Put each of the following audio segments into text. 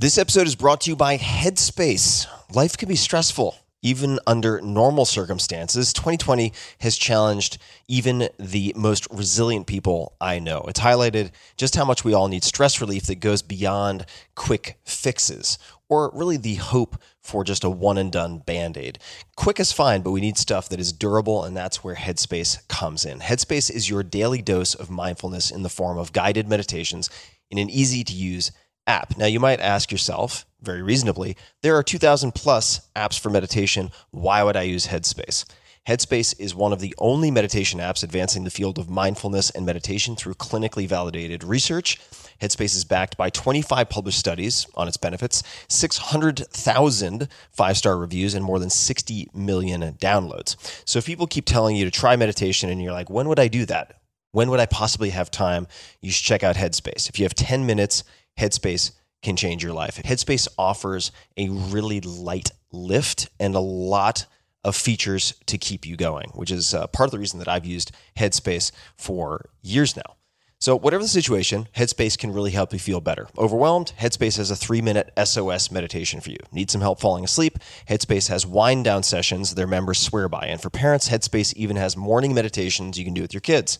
This episode is brought to you by Headspace. Life can be stressful. Even under normal circumstances, 2020 has challenged even the most resilient people I know. It's highlighted just how much we all need stress relief that goes beyond quick fixes or really the hope for just a one and done band aid. Quick is fine, but we need stuff that is durable, and that's where Headspace comes in. Headspace is your daily dose of mindfulness in the form of guided meditations in an easy to use app. Now, you might ask yourself, very reasonably, there are 2,000 plus apps for meditation. Why would I use Headspace? Headspace is one of the only meditation apps advancing the field of mindfulness and meditation through clinically validated research. Headspace is backed by 25 published studies on its benefits, 600,000 five star reviews, and more than 60 million downloads. So if people keep telling you to try meditation and you're like, when would I do that? When would I possibly have time? You should check out Headspace. If you have 10 minutes, Headspace can change your life. Headspace offers a really light lift and a lot of features to keep you going, which is uh, part of the reason that I've used Headspace for years now. So, whatever the situation, Headspace can really help you feel better. Overwhelmed? Headspace has a three minute SOS meditation for you. Need some help falling asleep? Headspace has wind down sessions their members swear by. And for parents, Headspace even has morning meditations you can do with your kids.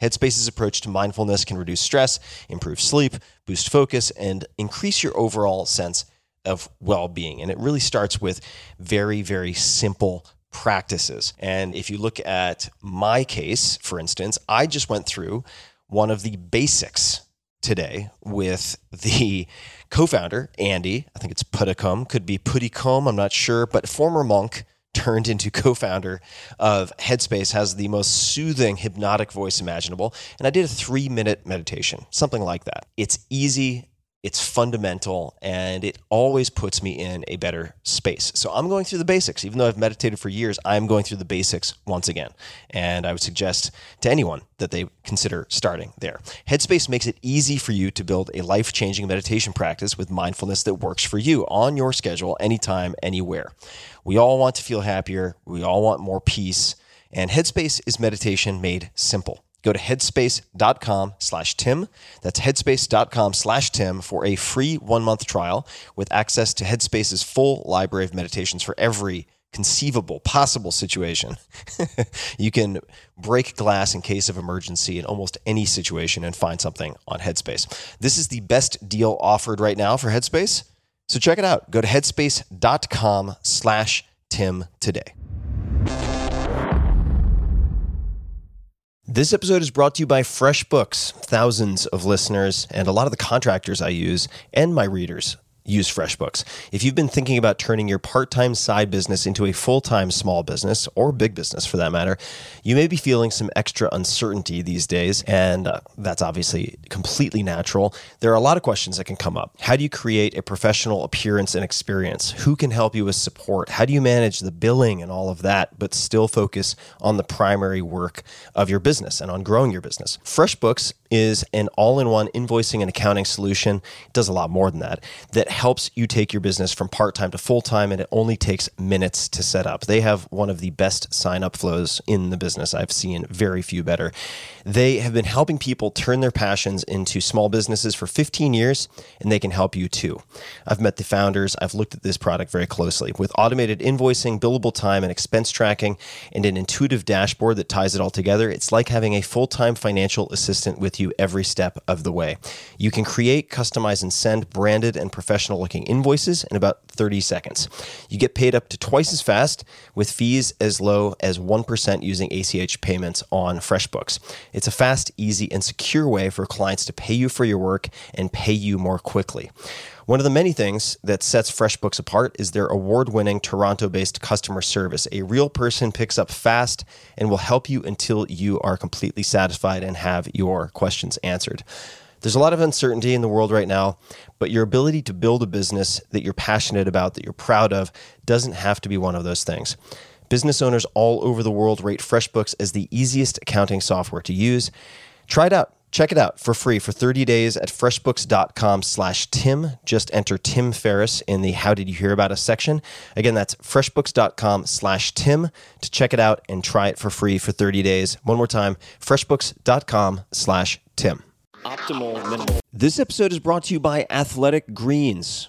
Headspace's approach to mindfulness can reduce stress, improve sleep, boost focus, and increase your overall sense of well being. And it really starts with very, very simple practices. And if you look at my case, for instance, I just went through one of the basics today with the co-founder Andy. I think it's Puddicombe, could be Puttycombe, I'm not sure, but former monk turned into co-founder of Headspace has the most soothing hypnotic voice imaginable and I did a 3-minute meditation, something like that. It's easy, it's fundamental and it always puts me in a better space. So I'm going through the basics. Even though I've meditated for years, I'm going through the basics once again. And I would suggest to anyone that they consider starting there. Headspace makes it easy for you to build a life changing meditation practice with mindfulness that works for you on your schedule, anytime, anywhere. We all want to feel happier, we all want more peace. And Headspace is meditation made simple. Go to headspace.com slash Tim. That's headspace.com slash Tim for a free one month trial with access to Headspace's full library of meditations for every conceivable possible situation. you can break glass in case of emergency in almost any situation and find something on Headspace. This is the best deal offered right now for Headspace. So check it out. Go to headspace.com slash Tim today. This episode is brought to you by FreshBooks. Thousands of listeners and a lot of the contractors I use and my readers use FreshBooks. If you've been thinking about turning your part time side business into a full time small business or big business for that matter, you may be feeling some extra uncertainty these days, and uh, that's obviously completely natural. There are a lot of questions that can come up. How do you create a professional appearance and experience? Who can help you with support? How do you manage the billing and all of that, but still focus on the primary work of your business and on growing your business? FreshBooks is an all in one invoicing and accounting solution. It does a lot more than that, that helps you take your business from part time to full time, and it only takes minutes to set up. They have one of the best sign up flows in the business. I've seen very few better. They have been helping people turn their passions into small businesses for 15 years, and they can help you too. I've met the founders, I've looked at this product very closely. With automated invoicing, billable time, and expense tracking, and an intuitive dashboard that ties it all together, it's like having a full time financial assistant with you every step of the way. You can create, customize, and send branded and professional looking invoices in about 30 seconds. You get paid up to twice as fast with fees as low as 1% using ACH payments on FreshBooks. It's a fast, easy, and secure way for clients to pay you for your work and pay you more quickly. One of the many things that sets FreshBooks apart is their award winning Toronto based customer service. A real person picks up fast and will help you until you are completely satisfied and have your questions answered. There's a lot of uncertainty in the world right now, but your ability to build a business that you're passionate about, that you're proud of, doesn't have to be one of those things. Business owners all over the world rate FreshBooks as the easiest accounting software to use. Try it out. Check it out for free for 30 days at freshbooks.com slash Tim. Just enter Tim Ferriss in the How Did You Hear About Us section. Again, that's freshbooks.com slash Tim to check it out and try it for free for 30 days. One more time, freshbooks.com slash Tim. Optimal minimal. This episode is brought to you by Athletic Greens.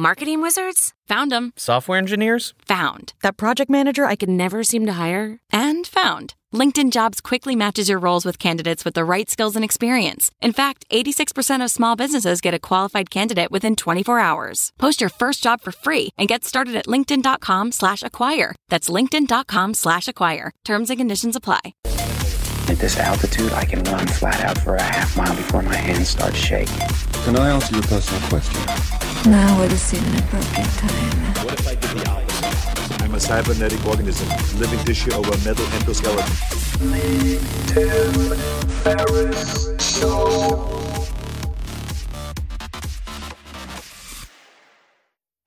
Marketing wizards? Found them. Software engineers? Found. That project manager I could never seem to hire? And found. LinkedIn Jobs quickly matches your roles with candidates with the right skills and experience. In fact, 86% of small businesses get a qualified candidate within 24 hours. Post your first job for free and get started at linkedin.com slash acquire. That's linkedin.com slash acquire. Terms and conditions apply. At this altitude, I can run flat out for a half mile before my hands start shaking. Can I ask you a personal question? Now would seem an appropriate time. What if I did the opposite? I'm a cybernetic organism, living tissue over a metal endoskeleton.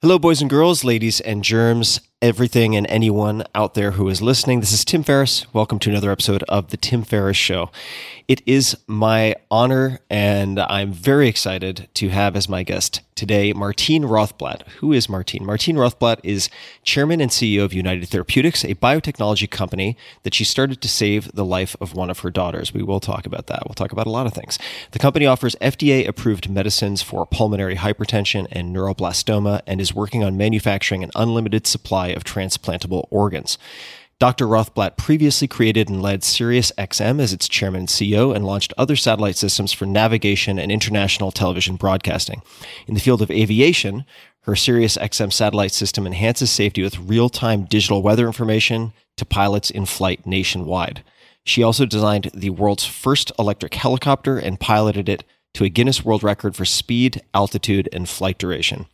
Hello, boys and girls, ladies and germs, everything and anyone out there who is listening. This is Tim Ferriss. Welcome to another episode of The Tim Ferriss Show. It is my honor, and I'm very excited to have as my guest today Martine Rothblatt. Who is Martine? Martine Rothblatt is chairman and CEO of United Therapeutics, a biotechnology company that she started to save the life of one of her daughters. We will talk about that. We'll talk about a lot of things. The company offers FDA approved medicines for pulmonary hypertension and neuroblastoma and is working on manufacturing an unlimited supply of transplantable organs. Dr. Rothblatt previously created and led SiriusXM as its chairman and CEO and launched other satellite systems for navigation and international television broadcasting. In the field of aviation, her SiriusXM satellite system enhances safety with real-time digital weather information to pilots in flight nationwide. She also designed the world's first electric helicopter and piloted it to a Guinness World Record for speed, altitude, and flight duration.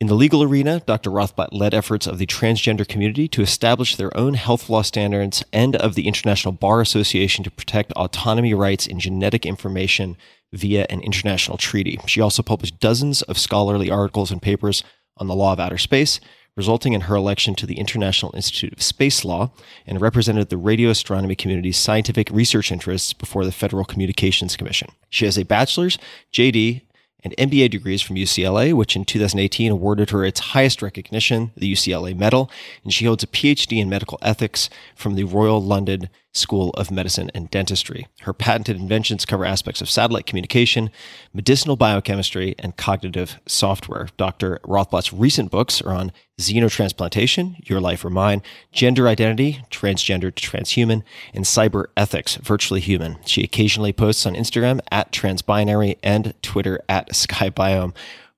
In the legal arena, Dr. Rothblatt led efforts of the transgender community to establish their own health law standards and of the International Bar Association to protect autonomy rights in genetic information via an international treaty. She also published dozens of scholarly articles and papers on the law of outer space, resulting in her election to the International Institute of Space Law and represented the radio astronomy community's scientific research interests before the Federal Communications Commission. She has a bachelor's, JD, and MBA degrees from UCLA, which in 2018 awarded her its highest recognition, the UCLA Medal, and she holds a PhD in medical ethics from the Royal London School of Medicine and Dentistry. Her patented inventions cover aspects of satellite communication, medicinal biochemistry, and cognitive software. Dr. Rothblatt's recent books are on xenotransplantation, Your Life or Mine, gender identity, transgender to transhuman, and cyber ethics, virtually human. She occasionally posts on Instagram at transbinary and Twitter at skybiome.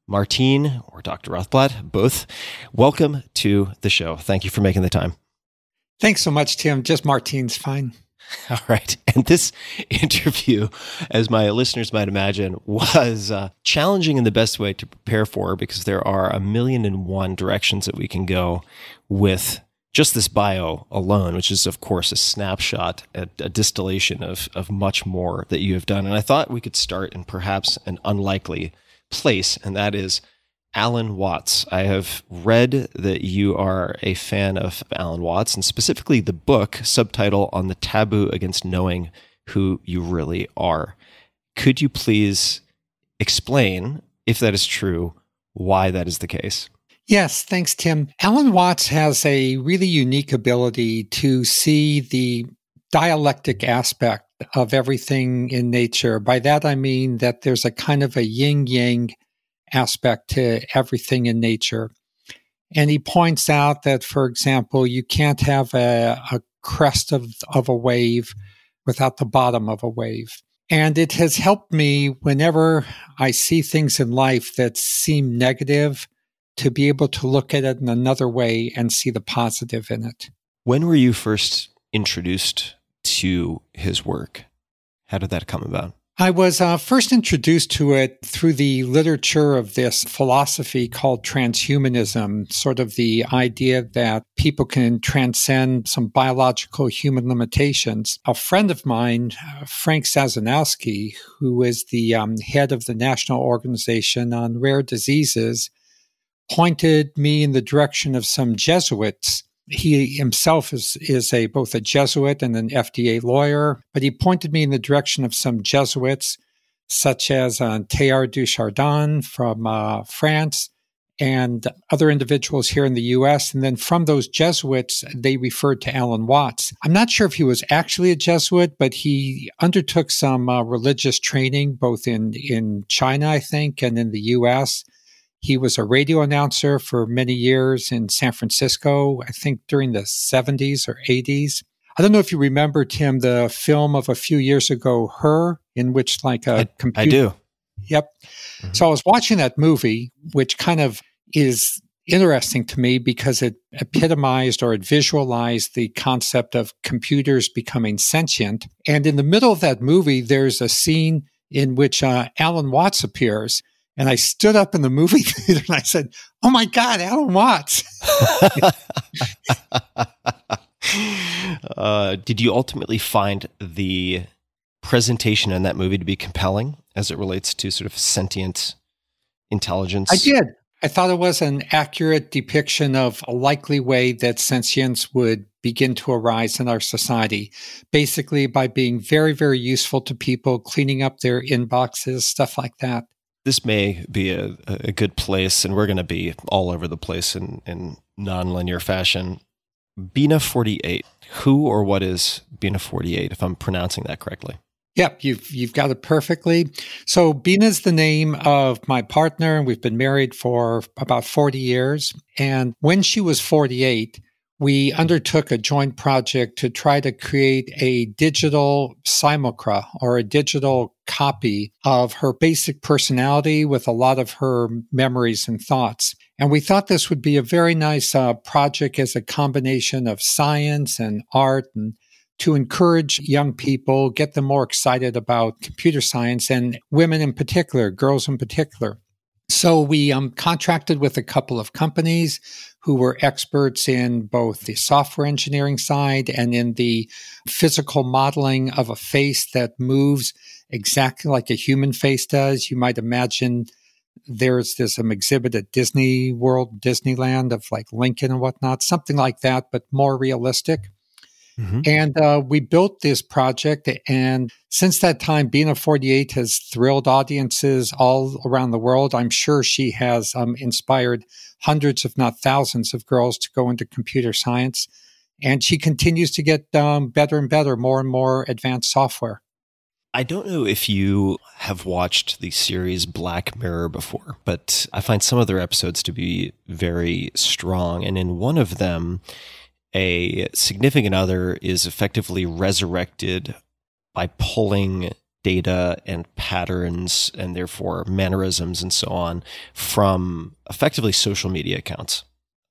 Martine or Dr. Rothblatt, both, welcome to the show. Thank you for making the time. Thanks so much, Tim. Just Martine's fine. All right. And this interview, as my listeners might imagine, was uh, challenging in the best way to prepare for because there are a million and one directions that we can go with just this bio alone, which is, of course, a snapshot, a, a, distillation of, of much more that you have done. And I thought we could start in perhaps an unlikely place, and that is Alan Watts. I have read that you are a fan of Alan Watts, and specifically the book subtitle on the taboo against knowing who you really are. Could you please explain, if that is true, why that is the case? Yes, thanks, Tim. Alan Watts has a really unique ability to see the dialectic aspect of everything in nature. By that, I mean that there's a kind of a yin yang aspect to everything in nature. And he points out that, for example, you can't have a, a crest of, of a wave without the bottom of a wave. And it has helped me whenever I see things in life that seem negative to be able to look at it in another way and see the positive in it. When were you first introduced to his work? How did that come about? I was uh, first introduced to it through the literature of this philosophy called transhumanism, sort of the idea that people can transcend some biological human limitations. A friend of mine, uh, Frank Sasinowski, who is the um, head of the National Organization on Rare Diseases, pointed me in the direction of some Jesuits. He himself is, is a both a Jesuit and an FDA lawyer, but he pointed me in the direction of some Jesuits, such as uh, Teilhard de Chardin from uh, France and other individuals here in the US. And then from those Jesuits, they referred to Alan Watts. I'm not sure if he was actually a Jesuit, but he undertook some uh, religious training both in, in China, I think, and in the US. He was a radio announcer for many years in San Francisco, I think during the 70s or 80s. I don't know if you remember, Tim, the film of a few years ago, Her, in which like a I, computer. I do. Yep. Mm-hmm. So I was watching that movie, which kind of is interesting to me because it epitomized or it visualized the concept of computers becoming sentient. And in the middle of that movie, there's a scene in which uh, Alan Watts appears. And I stood up in the movie theater and I said, Oh my God, Alan Watts. uh, did you ultimately find the presentation in that movie to be compelling as it relates to sort of sentient intelligence? I did. I thought it was an accurate depiction of a likely way that sentience would begin to arise in our society, basically by being very, very useful to people, cleaning up their inboxes, stuff like that this may be a, a good place, and we're going to be all over the place in, in nonlinear fashion. Bina 48. Who or what is Bina 48, if I'm pronouncing that correctly? Yep, you've you've got it perfectly. So Bina is the name of my partner, and we've been married for about 40 years. And when she was 48, we undertook a joint project to try to create a digital simulacra or a digital copy of her basic personality with a lot of her memories and thoughts. And we thought this would be a very nice uh, project as a combination of science and art and to encourage young people, get them more excited about computer science and women in particular, girls in particular. So we um, contracted with a couple of companies who were experts in both the software engineering side and in the physical modeling of a face that moves exactly like a human face does. You might imagine there's this um, exhibit at Disney World, Disneyland of like Lincoln and whatnot, something like that, but more realistic. Mm-hmm. And uh, we built this project. And since that time, Bina 48 has thrilled audiences all around the world. I'm sure she has um, inspired hundreds, if not thousands, of girls to go into computer science. And she continues to get um, better and better, more and more advanced software. I don't know if you have watched the series Black Mirror before, but I find some of their episodes to be very strong. And in one of them, a significant other is effectively resurrected by pulling data and patterns and therefore mannerisms and so on from effectively social media accounts.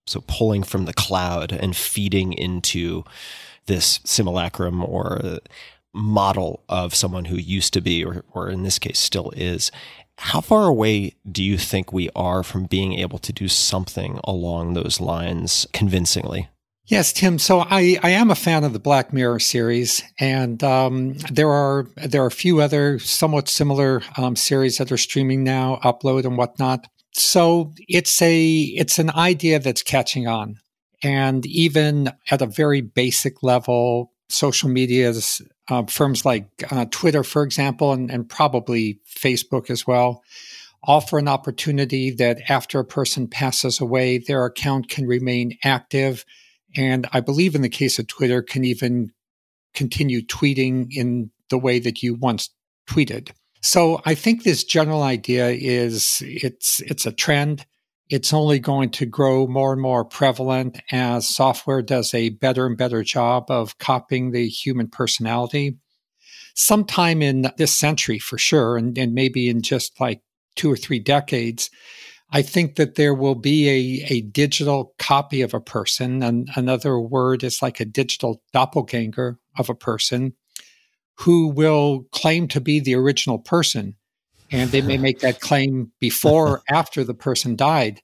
So pulling from the cloud and feeding into this simulacrum or model of someone who used to be, or, or in this case still is. How far away do you think we are from being able to do something along those lines convincingly? Yes, Tim. So I, I am a fan of the Black Mirror series, and um, there are there are a few other somewhat similar um, series that are streaming now, upload and whatnot. So it's a it's an idea that's catching on, and even at a very basic level, social media's uh, firms like uh, Twitter, for example, and, and probably Facebook as well, offer an opportunity that after a person passes away, their account can remain active and I believe in the case of Twitter, can even continue tweeting in the way that you once tweeted. So I think this general idea is it's it's a trend. It's only going to grow more and more prevalent as software does a better and better job of copying the human personality. Sometime in this century, for sure, and, and maybe in just like two or three decades, I think that there will be a, a digital copy of a person. And another word is like a digital doppelganger of a person who will claim to be the original person. And they may make that claim before or after the person died.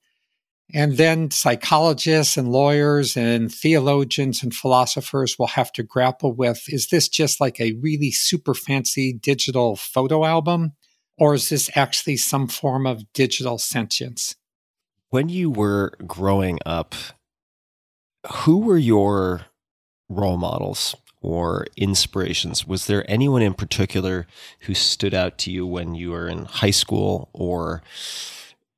And then psychologists and lawyers and theologians and philosophers will have to grapple with is this just like a really super fancy digital photo album? Or is this actually some form of digital sentience? When you were growing up, who were your role models or inspirations? Was there anyone in particular who stood out to you when you were in high school or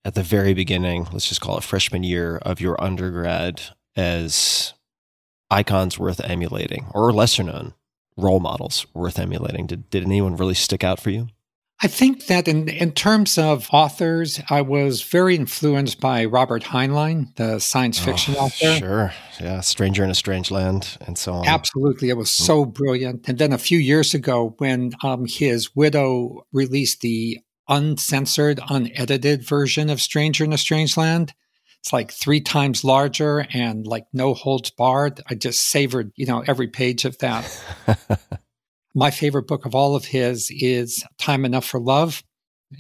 at the very beginning, let's just call it freshman year of your undergrad, as icons worth emulating or lesser known role models worth emulating? Did, did anyone really stick out for you? I think that in, in terms of authors, I was very influenced by Robert Heinlein, the science oh, fiction oh, author. Sure. Yeah. Stranger in a Strange Land and so on. Absolutely. It was mm. so brilliant. And then a few years ago, when um, his widow released the uncensored, unedited version of Stranger in a Strange Land, it's like three times larger and like no holds barred. I just savored, you know, every page of that. My favorite book of all of his is Time Enough for Love,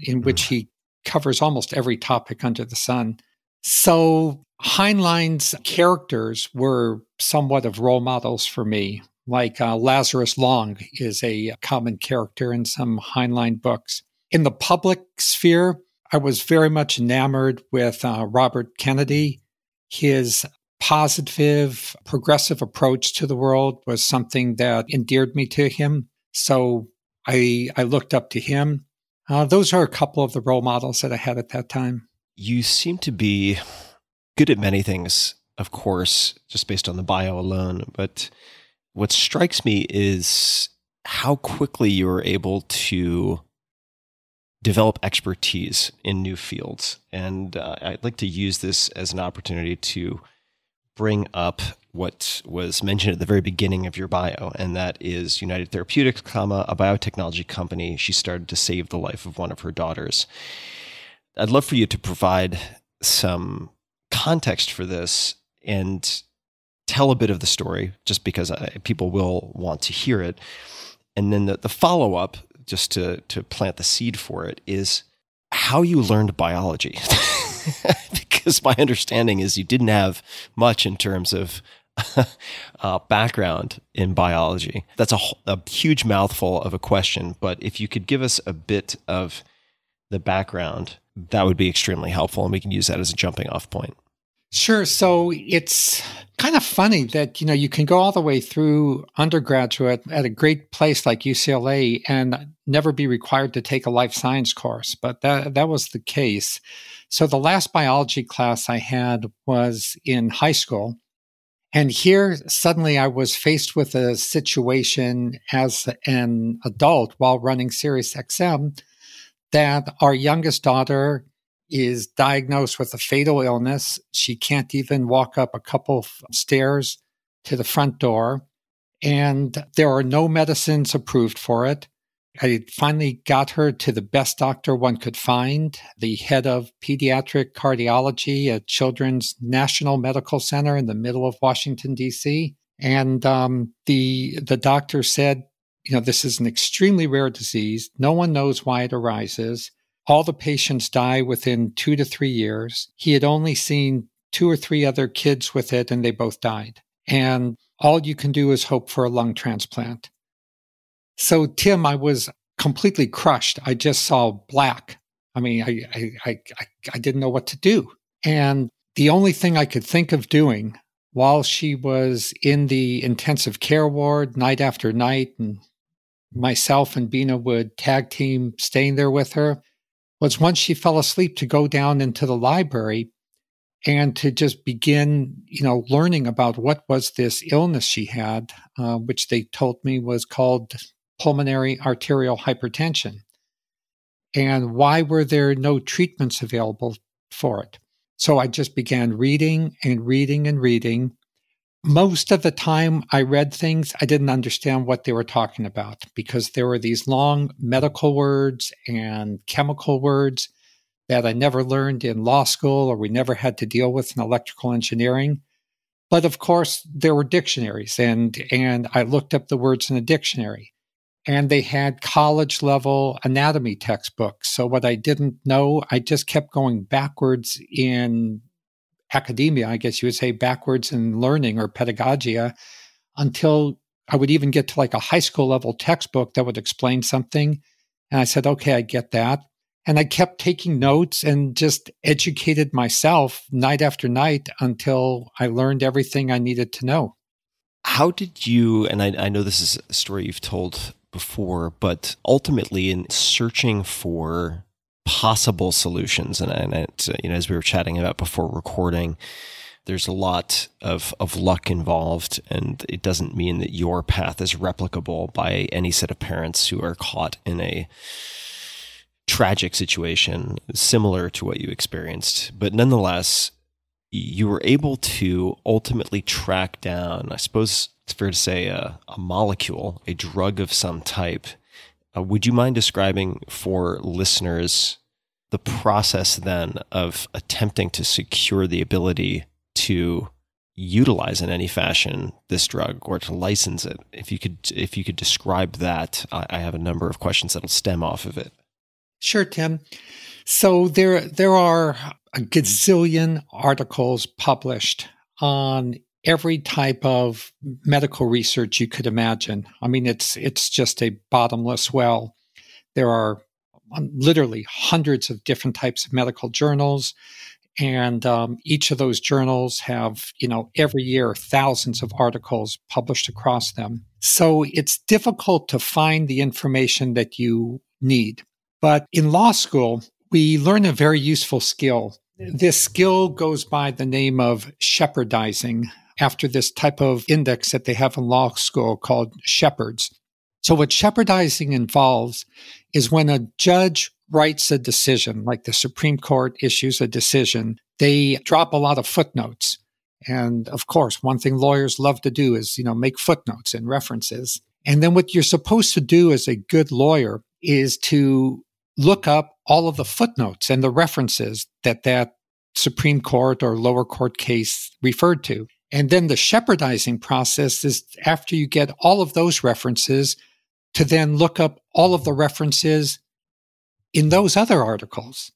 in which mm. he covers almost every topic under the sun. So Heinlein's characters were somewhat of role models for me. Like uh, Lazarus Long is a common character in some Heinlein books. In the public sphere, I was very much enamored with uh, Robert Kennedy. His positive, progressive approach to the world was something that endeared me to him. So I, I looked up to him. Uh, those are a couple of the role models that I had at that time. You seem to be good at many things, of course, just based on the bio alone. But what strikes me is how quickly you were able to develop expertise in new fields. And uh, I'd like to use this as an opportunity to bring up what was mentioned at the very beginning of your bio, and that is United Therapeutics, comma, a biotechnology company. She started to save the life of one of her daughters. I'd love for you to provide some context for this and tell a bit of the story, just because I, people will want to hear it. And then the, the follow up, just to, to plant the seed for it, is how you learned biology. because my understanding is you didn't have much in terms of uh, background in biology. That's a, a huge mouthful of a question, but if you could give us a bit of the background, that would be extremely helpful, and we can use that as a jumping off point. Sure. So it's kind of funny that, you know, you can go all the way through undergraduate at a great place like UCLA and never be required to take a life science course. But that, that was the case. So the last biology class I had was in high school. And here suddenly I was faced with a situation as an adult while running SiriusXM that our youngest daughter is diagnosed with a fatal illness. She can't even walk up a couple of stairs to the front door. And there are no medicines approved for it. I finally got her to the best doctor one could find, the head of pediatric cardiology at Children's National Medical Center in the middle of Washington, D.C. And um, the, the doctor said, you know, this is an extremely rare disease. No one knows why it arises. All the patients die within two to three years. He had only seen two or three other kids with it and they both died. and all you can do is hope for a lung transplant. So, Tim, I was completely crushed. I just saw black. I mean, I, I, I, I didn't know what to do. And the only thing I could think of doing while she was in the intensive care ward night after night, and myself and Bina would tag team staying there with her, was once she fell asleep to go down into the library and to just begin, you know, learning about what was this illness she had, uh, which they told me was called pulmonary arterial hypertension. And why were there no treatments available for it? So I just began reading and reading and reading. Most of the time I read things, I didn't understand what they were talking about because there were these long medical words and chemical words that I never learned in law school or we never had to deal with in electrical engineering. But of course, there were dictionaries and, and I looked up the words in a dictionary and they had college level anatomy textbooks. So what I didn't know, I just kept going backwards in academia, I guess you would say backwards in learning or pedagogia until I would even get to like a high school level textbook that would explain something. And I said, okay, I get that. And I kept taking notes and just educated myself night after night until I learned everything I needed to know. How did you, and I, I know this is a story you've told before, but ultimately in searching for possible solutions, and, and it, you know, as we were chatting about before recording, there's a lot of, of luck involved, and it doesn't mean that your path is replicable by any set of parents who are caught in a tragic situation similar to what you experienced. But nonetheless, you were able to ultimately track down, I suppose, it's fair to say, a, a molecule, a drug of some type. Uh, would you mind describing for listeners the process then of attempting to secure the ability to utilize in any fashion this drug or to license it? If you could, if you could describe that, I, I have a number of questions that'll stem off of it. Sure, Tim. So there, there are a gazillion articles published on every type of medical research you could imagine. I mean, it's it's just a bottomless well. There are literally hundreds of different types of medical journals, and um, each of those journals have, you know, every year thousands of articles published across them. So it's difficult to find the information that you need. But in law school, we learn a very useful skill. This skill goes by the name of Shepardizing after this type of index that they have in law school called Shepard's. So, what Shepardizing involves is when a judge writes a decision, like the Supreme Court issues a decision, they drop a lot of footnotes. And of course, one thing lawyers love to do is, you know, make footnotes and references. And then what you're supposed to do as a good lawyer is to look up all of the footnotes and the references that that Supreme Court or lower court case referred to. And then the Shepardizing process is after you get all of those references to then look up all of the references in those other articles.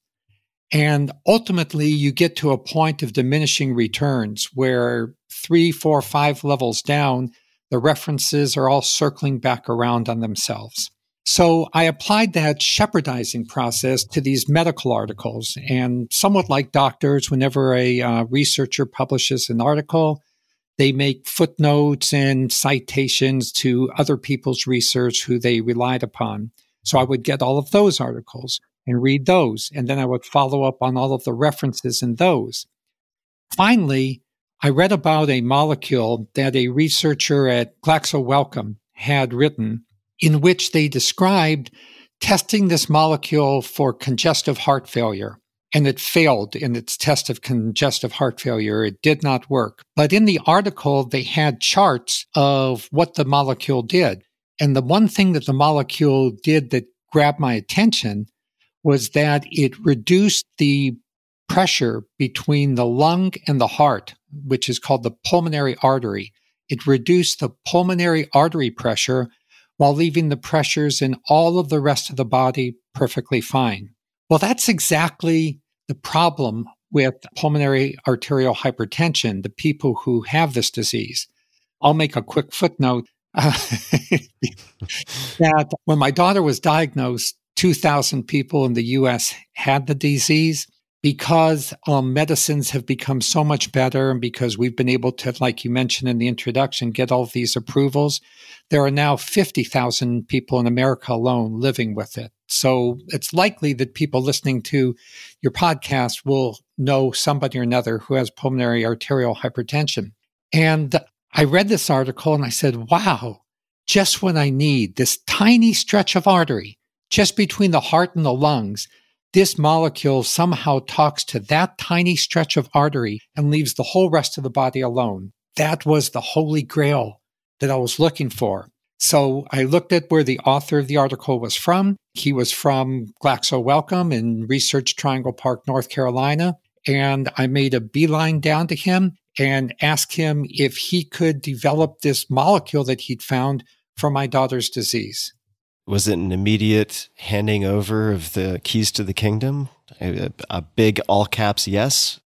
And ultimately, you get to a point of diminishing returns where three, four, five levels down, the references are all circling back around on themselves. So I applied that Shepardizing process to these medical articles. And somewhat like doctors, whenever a uh, researcher publishes an article, they make footnotes and citations to other people's research who they relied upon. So I would get all of those articles and read those. And then I would follow up on all of the references in those. Finally, I read about a molecule that a researcher at Glaxo Wellcome had written in which they described testing this molecule for congestive heart failure and it failed in its test of congestive heart failure. It did not work. But in the article, they had charts of what the molecule did. And the one thing that the molecule did that grabbed my attention was that it reduced the pressure between the lung and the heart, which is called the pulmonary artery. It reduced the pulmonary artery pressure while leaving the pressures in all of the rest of the body perfectly fine. Well, that's exactly the problem with pulmonary arterial hypertension, the people who have this disease. I'll make a quick footnote uh, that when my daughter was diagnosed, 2,000 people in the US had the disease because um, medicines have become so much better and because we've been able to, like you mentioned in the introduction, get all these approvals, there are now 50,000 people in America alone living with it. So it's likely that people listening to your podcast will know somebody or another who has pulmonary arterial hypertension. And I read this article and I said, wow, just what I need this tiny stretch of artery just between the heart and the lungs this molecule somehow talks to that tiny stretch of artery and leaves the whole rest of the body alone. That was the holy grail that I was looking for. So I looked at where the author of the article was from. He was from Glaxo Wellcome in Research Triangle Park, North Carolina. And I made a beeline down to him and asked him if he could develop this molecule that he'd found for my daughter's disease was it an immediate handing over of the keys to the kingdom? A, a big all caps yes?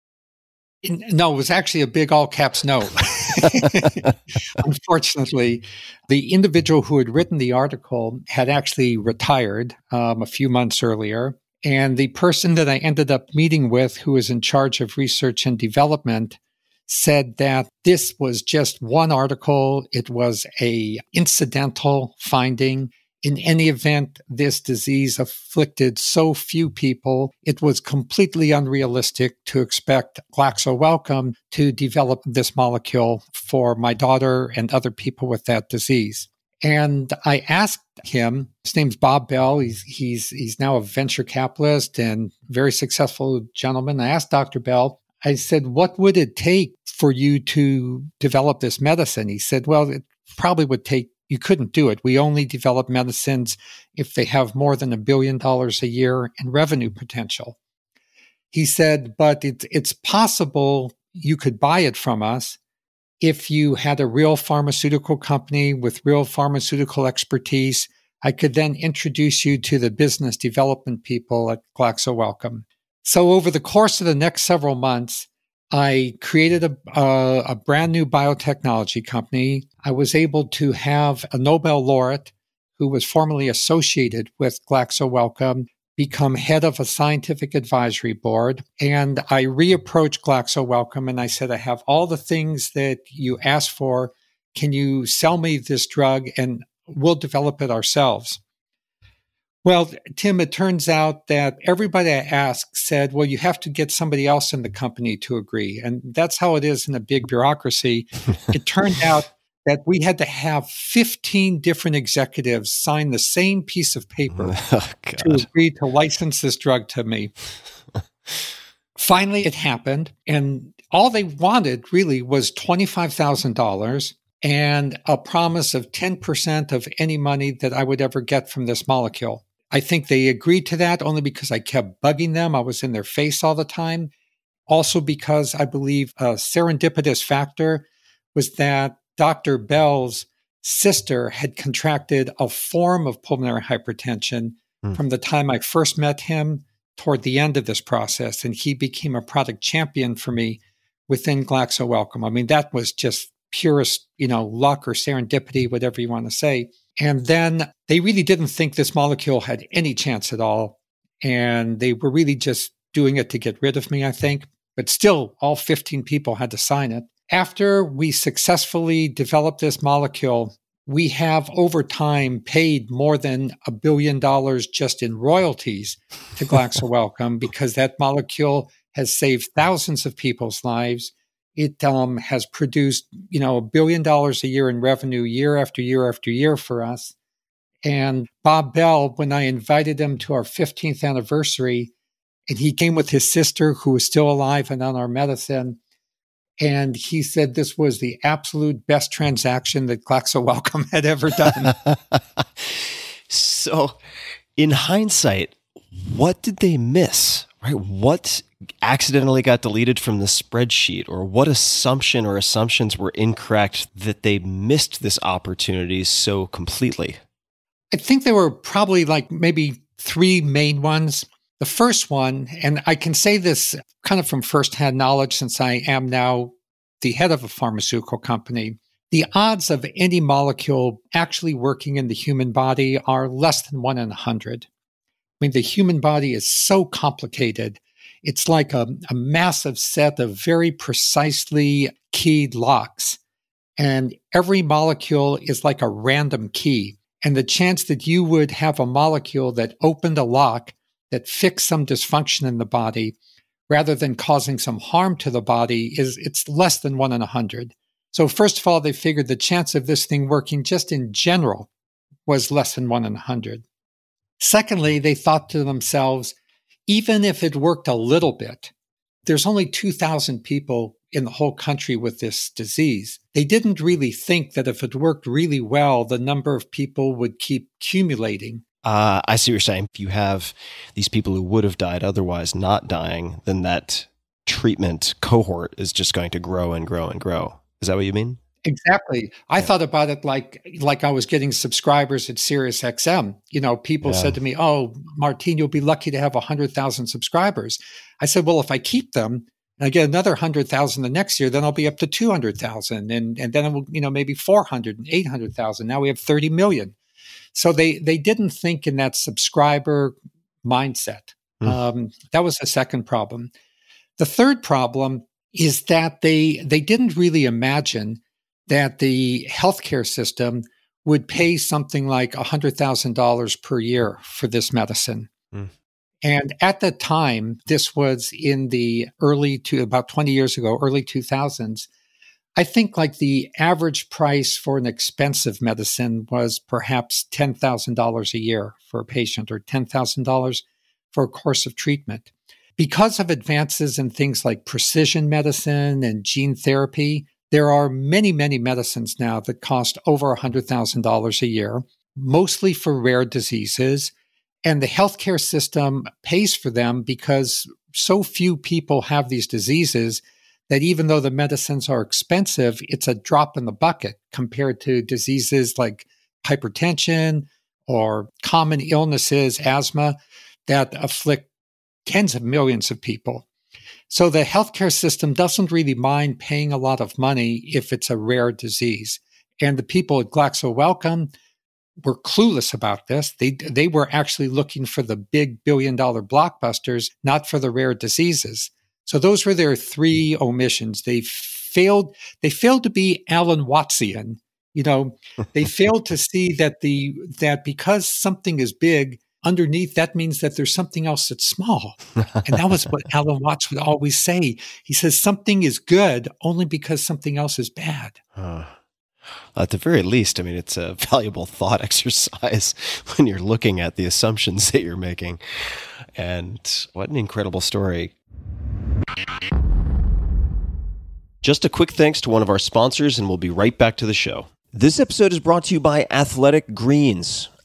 No, it was actually a big all caps no. Unfortunately, the individual who had written the article had actually retired um, a few months earlier. And the person that I ended up meeting with, who was in charge of research and development, said that this was just one article. It was a incidental finding in any event, this disease afflicted so few people, it was completely unrealistic to expect Glaxo Wellcome to develop this molecule for my daughter and other people with that disease. And I asked him, his name's Bob Bell. He's, he's, he's now a venture capitalist and very successful gentleman. I asked Dr. Bell, I said, what would it take for you to develop this medicine? He said, well, it probably would take you couldn't do it. We only develop medicines if they have more than a billion dollars a year in revenue potential. He said, but it, it's possible you could buy it from us if you had a real pharmaceutical company with real pharmaceutical expertise. I could then introduce you to the business development people at Glaxo Wellcome. So over the course of the next several months, I created a, a, brand new biotechnology company. I was able to have a Nobel laureate who was formerly associated with Glaxo Wellcome become head of a scientific advisory board. And I reapproached Glaxo Wellcome and I said, I have all the things that you asked for. Can you sell me this drug and we'll develop it ourselves? Well, Tim, it turns out that everybody I asked said, well, you have to get somebody else in the company to agree. And that's how it is in a big bureaucracy. it turned out that we had to have 15 different executives sign the same piece of paper oh, to agree to license this drug to me. Finally, it happened. And all they wanted really was $25,000 and a promise of 10% of any money that I would ever get from this molecule. I think they agreed to that only because I kept bugging them. I was in their face all the time. Also, because I believe a serendipitous factor was that Dr. Bell's sister had contracted a form of pulmonary hypertension mm. from the time I first met him toward the end of this process. And he became a product champion for me within Glaxo Wellcome. I mean, that was just purest, you know, luck or serendipity, whatever you want to say. And then they really didn't think this molecule had any chance at all. And they were really just doing it to get rid of me, I think. But still, all 15 people had to sign it. After we successfully developed this molecule, we have over time paid more than a billion dollars just in royalties to Glaxo Wellcome because that molecule has saved thousands of people's lives it um, has produced, you know, a billion dollars a year in revenue year after year after year for us. And Bob Bell, when I invited him to our 15th anniversary, and he came with his sister who was still alive and on our medicine. And he said this was the absolute best transaction that Glaxo Wellcome had ever done. so, in hindsight, what did they miss? Right? What accidentally got deleted from the spreadsheet or what assumption or assumptions were incorrect that they missed this opportunity so completely? I think there were probably like maybe three main ones. The first one, and I can say this kind of from firsthand knowledge since I am now the head of a pharmaceutical company. The odds of any molecule actually working in the human body are less than one in a hundred. I mean, the human body is so complicated. It's like a, a massive set of very precisely keyed locks. And every molecule is like a random key. And the chance that you would have a molecule that opened a lock that fixed some dysfunction in the body rather than causing some harm to the body is it's less than one in a hundred. So first of all, they figured the chance of this thing working just in general was less than one in a hundred. Secondly, they thought to themselves, even if it worked a little bit, there's only 2,000 people in the whole country with this disease. They didn't really think that if it worked really well, the number of people would keep accumulating. Uh, I see what you're saying. If you have these people who would have died otherwise not dying, then that treatment cohort is just going to grow and grow and grow. Is that what you mean? Exactly. I yeah. thought about it like like I was getting subscribers at Sirius XM. You know, people yeah. said to me, "Oh, Martine, you'll be lucky to have hundred thousand subscribers." I said, "Well, if I keep them, and I get another hundred thousand the next year, then I'll be up to two hundred thousand, and and then will, you know, maybe four hundred and eight hundred thousand. Now we have thirty million. So they they didn't think in that subscriber mindset. Mm. Um, that was the second problem. The third problem is that they they didn't really imagine that the healthcare system would pay something like $100,000 per year for this medicine. Mm. And at the time, this was in the early to about 20 years ago, early 2000s. I think like the average price for an expensive medicine was perhaps $10,000 a year for a patient or $10,000 for a course of treatment. Because of advances in things like precision medicine and gene therapy, there are many, many medicines now that cost over $100,000 a year, mostly for rare diseases. And the healthcare system pays for them because so few people have these diseases that even though the medicines are expensive, it's a drop in the bucket compared to diseases like hypertension or common illnesses, asthma, that afflict tens of millions of people. So the healthcare system doesn't really mind paying a lot of money if it's a rare disease. And the people at Glaxo Wellcome were clueless about this. They they were actually looking for the big billion dollar blockbusters, not for the rare diseases. So those were their three hmm. omissions. They failed they failed to be Alan Wattsian. You know, they failed to see that the that because something is big, underneath that means that there's something else that's small. And that was what Alan Watts would always say. He says something is good only because something else is bad. Uh, at the very least, I mean, it's a valuable thought exercise when you're looking at the assumptions that you're making. And what an incredible story. Just a quick thanks to one of our sponsors, and we'll be right back to the show. This episode is brought to you by Athletic Greens.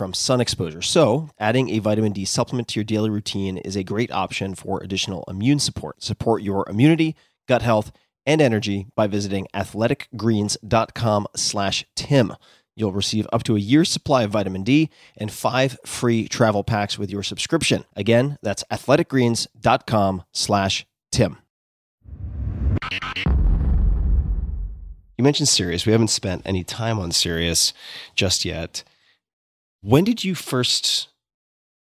from sun exposure. So, adding a vitamin D supplement to your daily routine is a great option for additional immune support. Support your immunity, gut health, and energy by visiting athleticgreens.com/tim. You'll receive up to a year's supply of vitamin D and five free travel packs with your subscription. Again, that's athleticgreens.com/tim. You mentioned Sirius. We haven't spent any time on Sirius just yet. When did you first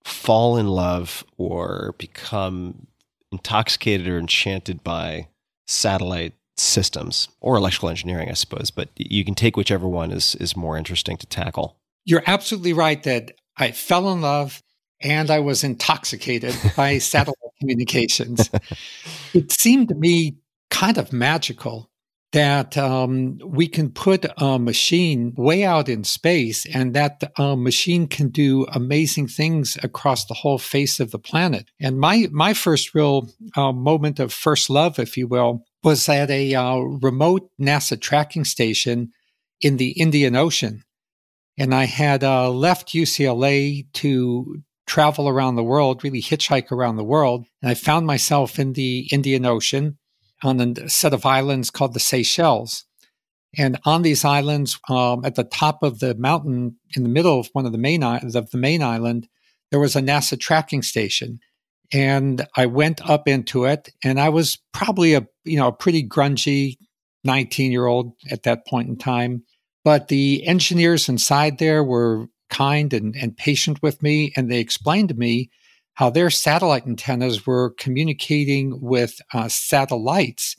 fall in love or become intoxicated or enchanted by satellite systems or electrical engineering, I suppose, but you can take whichever one is, is more interesting to tackle. You're absolutely right that I fell in love and I was intoxicated by satellite communications. It seemed to me kind of magical that um, we can put a machine way out in space and that uh, machine can do amazing things across the whole face of the planet. And my, my first real uh, moment of first love, if you will, was at a uh, remote NASA tracking station in the Indian Ocean. And I had uh, left UCLA to travel around the world, really hitchhike around the world. And I found myself in the Indian Ocean on a set of islands called the Seychelles. And on these islands, um, at the top of the mountain, in the middle of one of the main of the main island, there was a NASA tracking station. And I went up into it, and I was probably a you know a pretty grungy 19 year old at that point in time. But the engineers inside there were kind and, and patient with me, and they explained to me how their satellite antennas were communicating with uh, satellites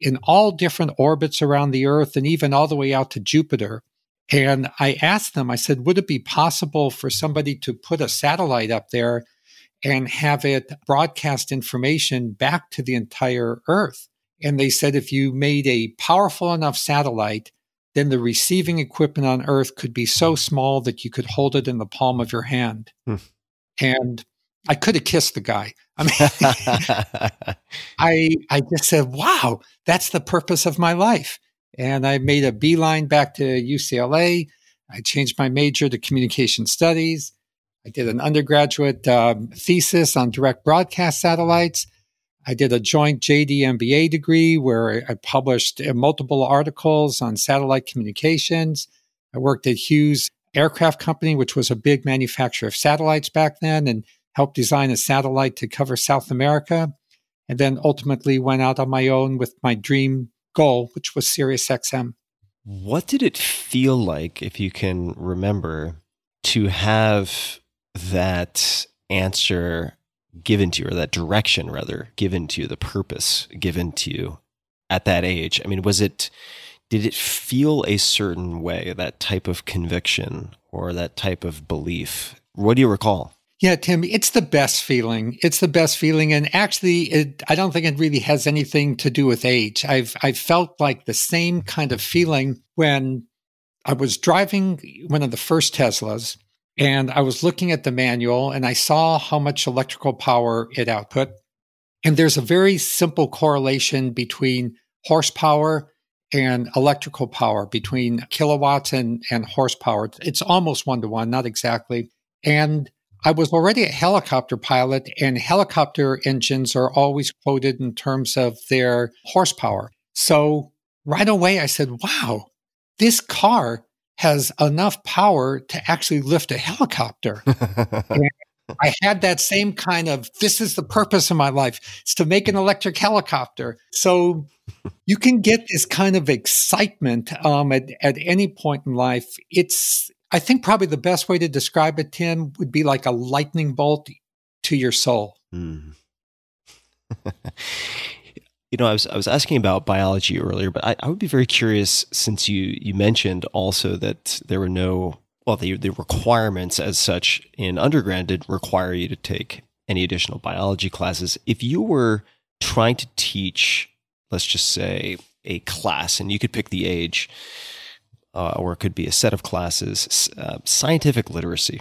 in all different orbits around the Earth and even all the way out to Jupiter. And I asked them, I said, would it be possible for somebody to put a satellite up there and have it broadcast information back to the entire Earth? And they said, if you made a powerful enough satellite, then the receiving equipment on Earth could be so small that you could hold it in the palm of your hand. Hmm. And I could have kissed the guy. I mean, I I just said, "Wow, that's the purpose of my life." And I made a beeline back to UCLA. I changed my major to communication studies. I did an undergraduate um, thesis on direct broadcast satellites. I did a joint JD MBA degree where I published uh, multiple articles on satellite communications. I worked at Hughes Aircraft Company, which was a big manufacturer of satellites back then, and helped design a satellite to cover South America, and then ultimately went out on my own with my dream goal, which was SiriusXM. What did it feel like, if you can remember, to have that answer given to you, or that direction rather given to you, the purpose given to you at that age? I mean, was it, did it feel a certain way, that type of conviction or that type of belief? What do you recall? Yeah, Tim, it's the best feeling. It's the best feeling, and actually, it, I don't think it really has anything to do with age. I've I've felt like the same kind of feeling when I was driving one of the first Teslas, and I was looking at the manual, and I saw how much electrical power it output, and there's a very simple correlation between horsepower and electrical power between kilowatts and, and horsepower. It's almost one to one, not exactly. And I was already a helicopter pilot, and helicopter engines are always quoted in terms of their horsepower. So right away, I said, wow, this car has enough power to actually lift a helicopter. I had that same kind of this is the purpose of my life. It's to make an electric helicopter. So you can get this kind of excitement um, at, at any point in life. It's I think probably the best way to describe it, Tim, would be like a lightning bolt to your soul. Mm. you know, I was I was asking about biology earlier, but I, I, would be very curious since you you mentioned also that there were no well the the requirements as such in undergrad did require you to take any additional biology classes. If you were trying to teach, let's just say, a class, and you could pick the age uh, or it could be a set of classes, uh, scientific literacy,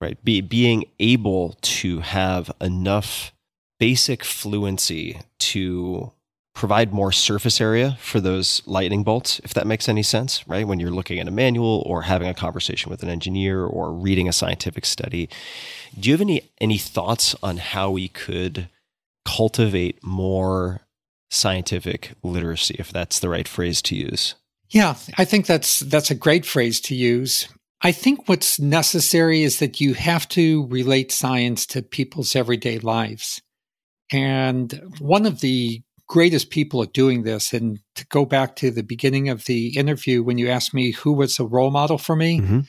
right? Be, being able to have enough basic fluency to provide more surface area for those lightning bolts, if that makes any sense, right? When you're looking at a manual or having a conversation with an engineer or reading a scientific study. Do you have any, any thoughts on how we could cultivate more scientific literacy, if that's the right phrase to use? Yeah, I think that's that's a great phrase to use. I think what's necessary is that you have to relate science to people's everyday lives. And one of the greatest people at doing this, and to go back to the beginning of the interview when you asked me who was a role model for me, mm-hmm.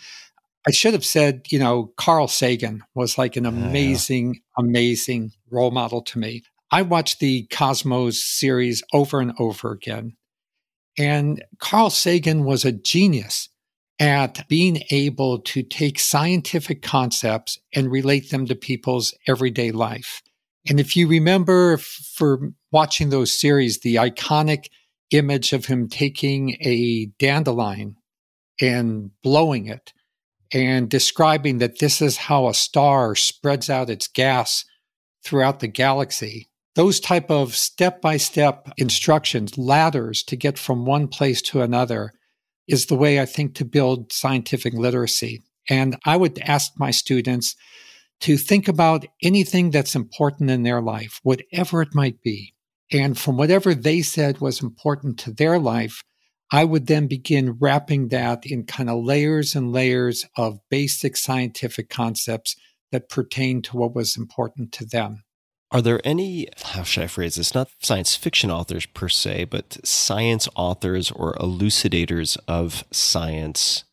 I should have said, you know, Carl Sagan was like an amazing, yeah. amazing role model to me. I watched the Cosmos series over and over again. And Carl Sagan was a genius at being able to take scientific concepts and relate them to people's everyday life. And if you remember for watching those series, the iconic image of him taking a dandelion and blowing it and describing that this is how a star spreads out its gas throughout the galaxy those type of step-by-step instructions ladders to get from one place to another is the way i think to build scientific literacy and i would ask my students to think about anything that's important in their life whatever it might be and from whatever they said was important to their life I would then begin wrapping that in kind of layers and layers of basic scientific concepts that pertain to what was important to them. Are there any, how should I phrase this, not science fiction authors per se, but science authors or elucidators of science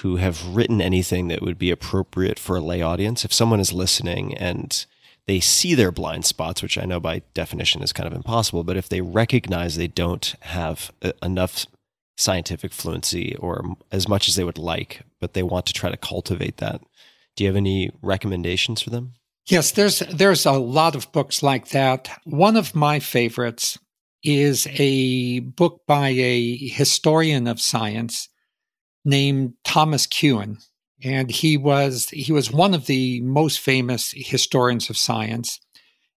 who have written anything that would be appropriate for a lay audience? If someone is listening and they see their blind spots, which I know by definition is kind of impossible, but if they recognize they don't have uh, enough scientific fluency or as much as they would like, but they want to try to cultivate that. Do you have any recommendations for them? Yes, there's there's a lot of books like that. One of my favorites is a book by a historian of science named Thomas Kuhn, and he was he was one of the most famous historians of science.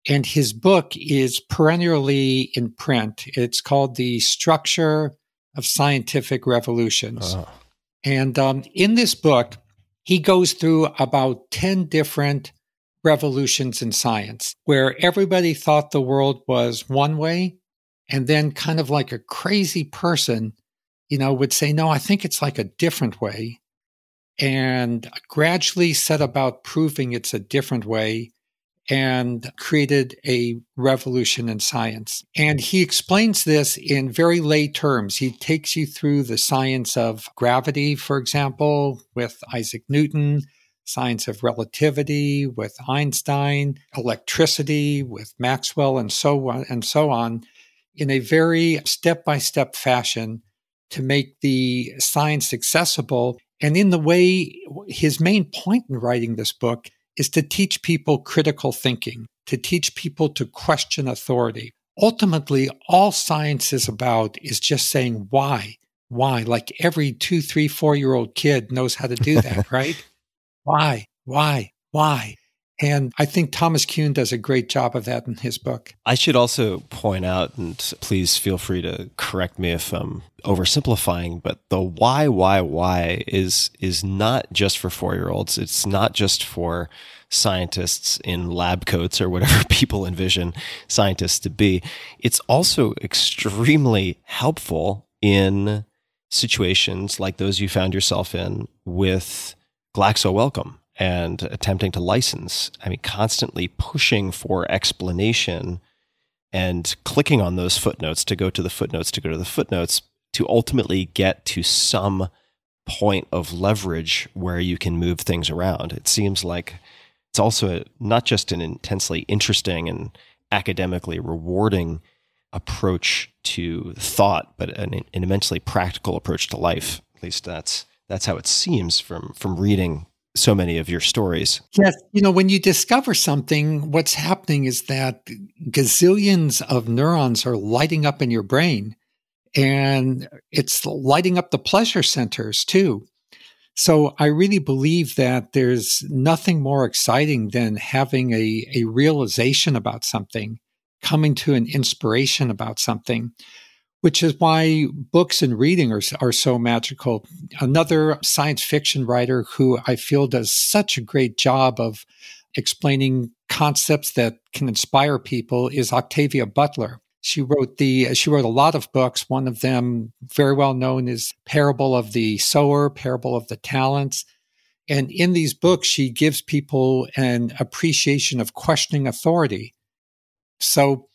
And his book is perennially in print. It's called The Structure of Scientific Revolutions. Oh. And um, in this book, he goes through about 10 different revolutions in science where everybody thought the world was one way. And then, kind of like a crazy person, you know, would say, no, I think it's like a different way. And gradually set about proving it's a different way and created a revolution in science. And he explains this in very lay terms. He takes you through the science of gravity, for example, with Isaac Newton, science of relativity with Einstein, electricity with Maxwell, and so on and so on, in a very step-by-step fashion to make the science accessible. And in the way his main point in writing this book is to teach people critical thinking, to teach people to question authority. Ultimately, all science is about is just saying why, why. Like every two, three, four year old kid knows how to do that, right? Why, why, why? And I think Thomas Kuhn does a great job of that in his book. I should also point out, and please feel free to correct me if I'm oversimplifying, but the why, why, why is is not just for four year olds. It's not just for scientists in lab coats or whatever people envision scientists to be. It's also extremely helpful in situations like those you found yourself in with Glaxo Wellcome and attempting to license. I mean, constantly pushing for explanation and clicking on those footnotes to go to the footnotes to go to the footnotes to ultimately get to some point of leverage where you can move things around. It seems like it's also not just an intensely interesting and academically rewarding approach to thought, but an, an immensely practical approach to life. At least that's that's how it seems from from reading so many of your stories. Yes. You know, when you discover something, what's happening is that gazillions of neurons are lighting up in your brain and it's lighting up the pleasure centers too. So I really believe that there's nothing more exciting than having a, a realization about something, coming to an inspiration about something which is why books and reading are, are so magical. Another science fiction writer who I feel does such a great job of explaining concepts that can inspire people is Octavia Butler. She wrote the she wrote a lot of books. One of them very well known is Parable of the Sower, Parable of the Talents. And in these books, she gives people an appreciation of questioning authority. So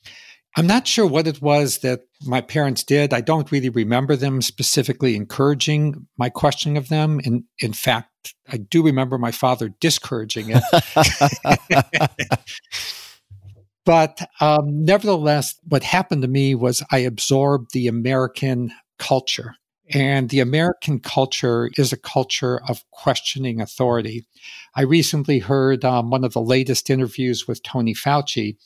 I'm not sure what it was that my parents did. I don't really remember them specifically encouraging my questioning of them. In in fact, I do remember my father discouraging it. but um, nevertheless, what happened to me was I absorbed the American culture. And the American culture is a culture of questioning authority. I recently heard um, one of the latest interviews with Tony Fauci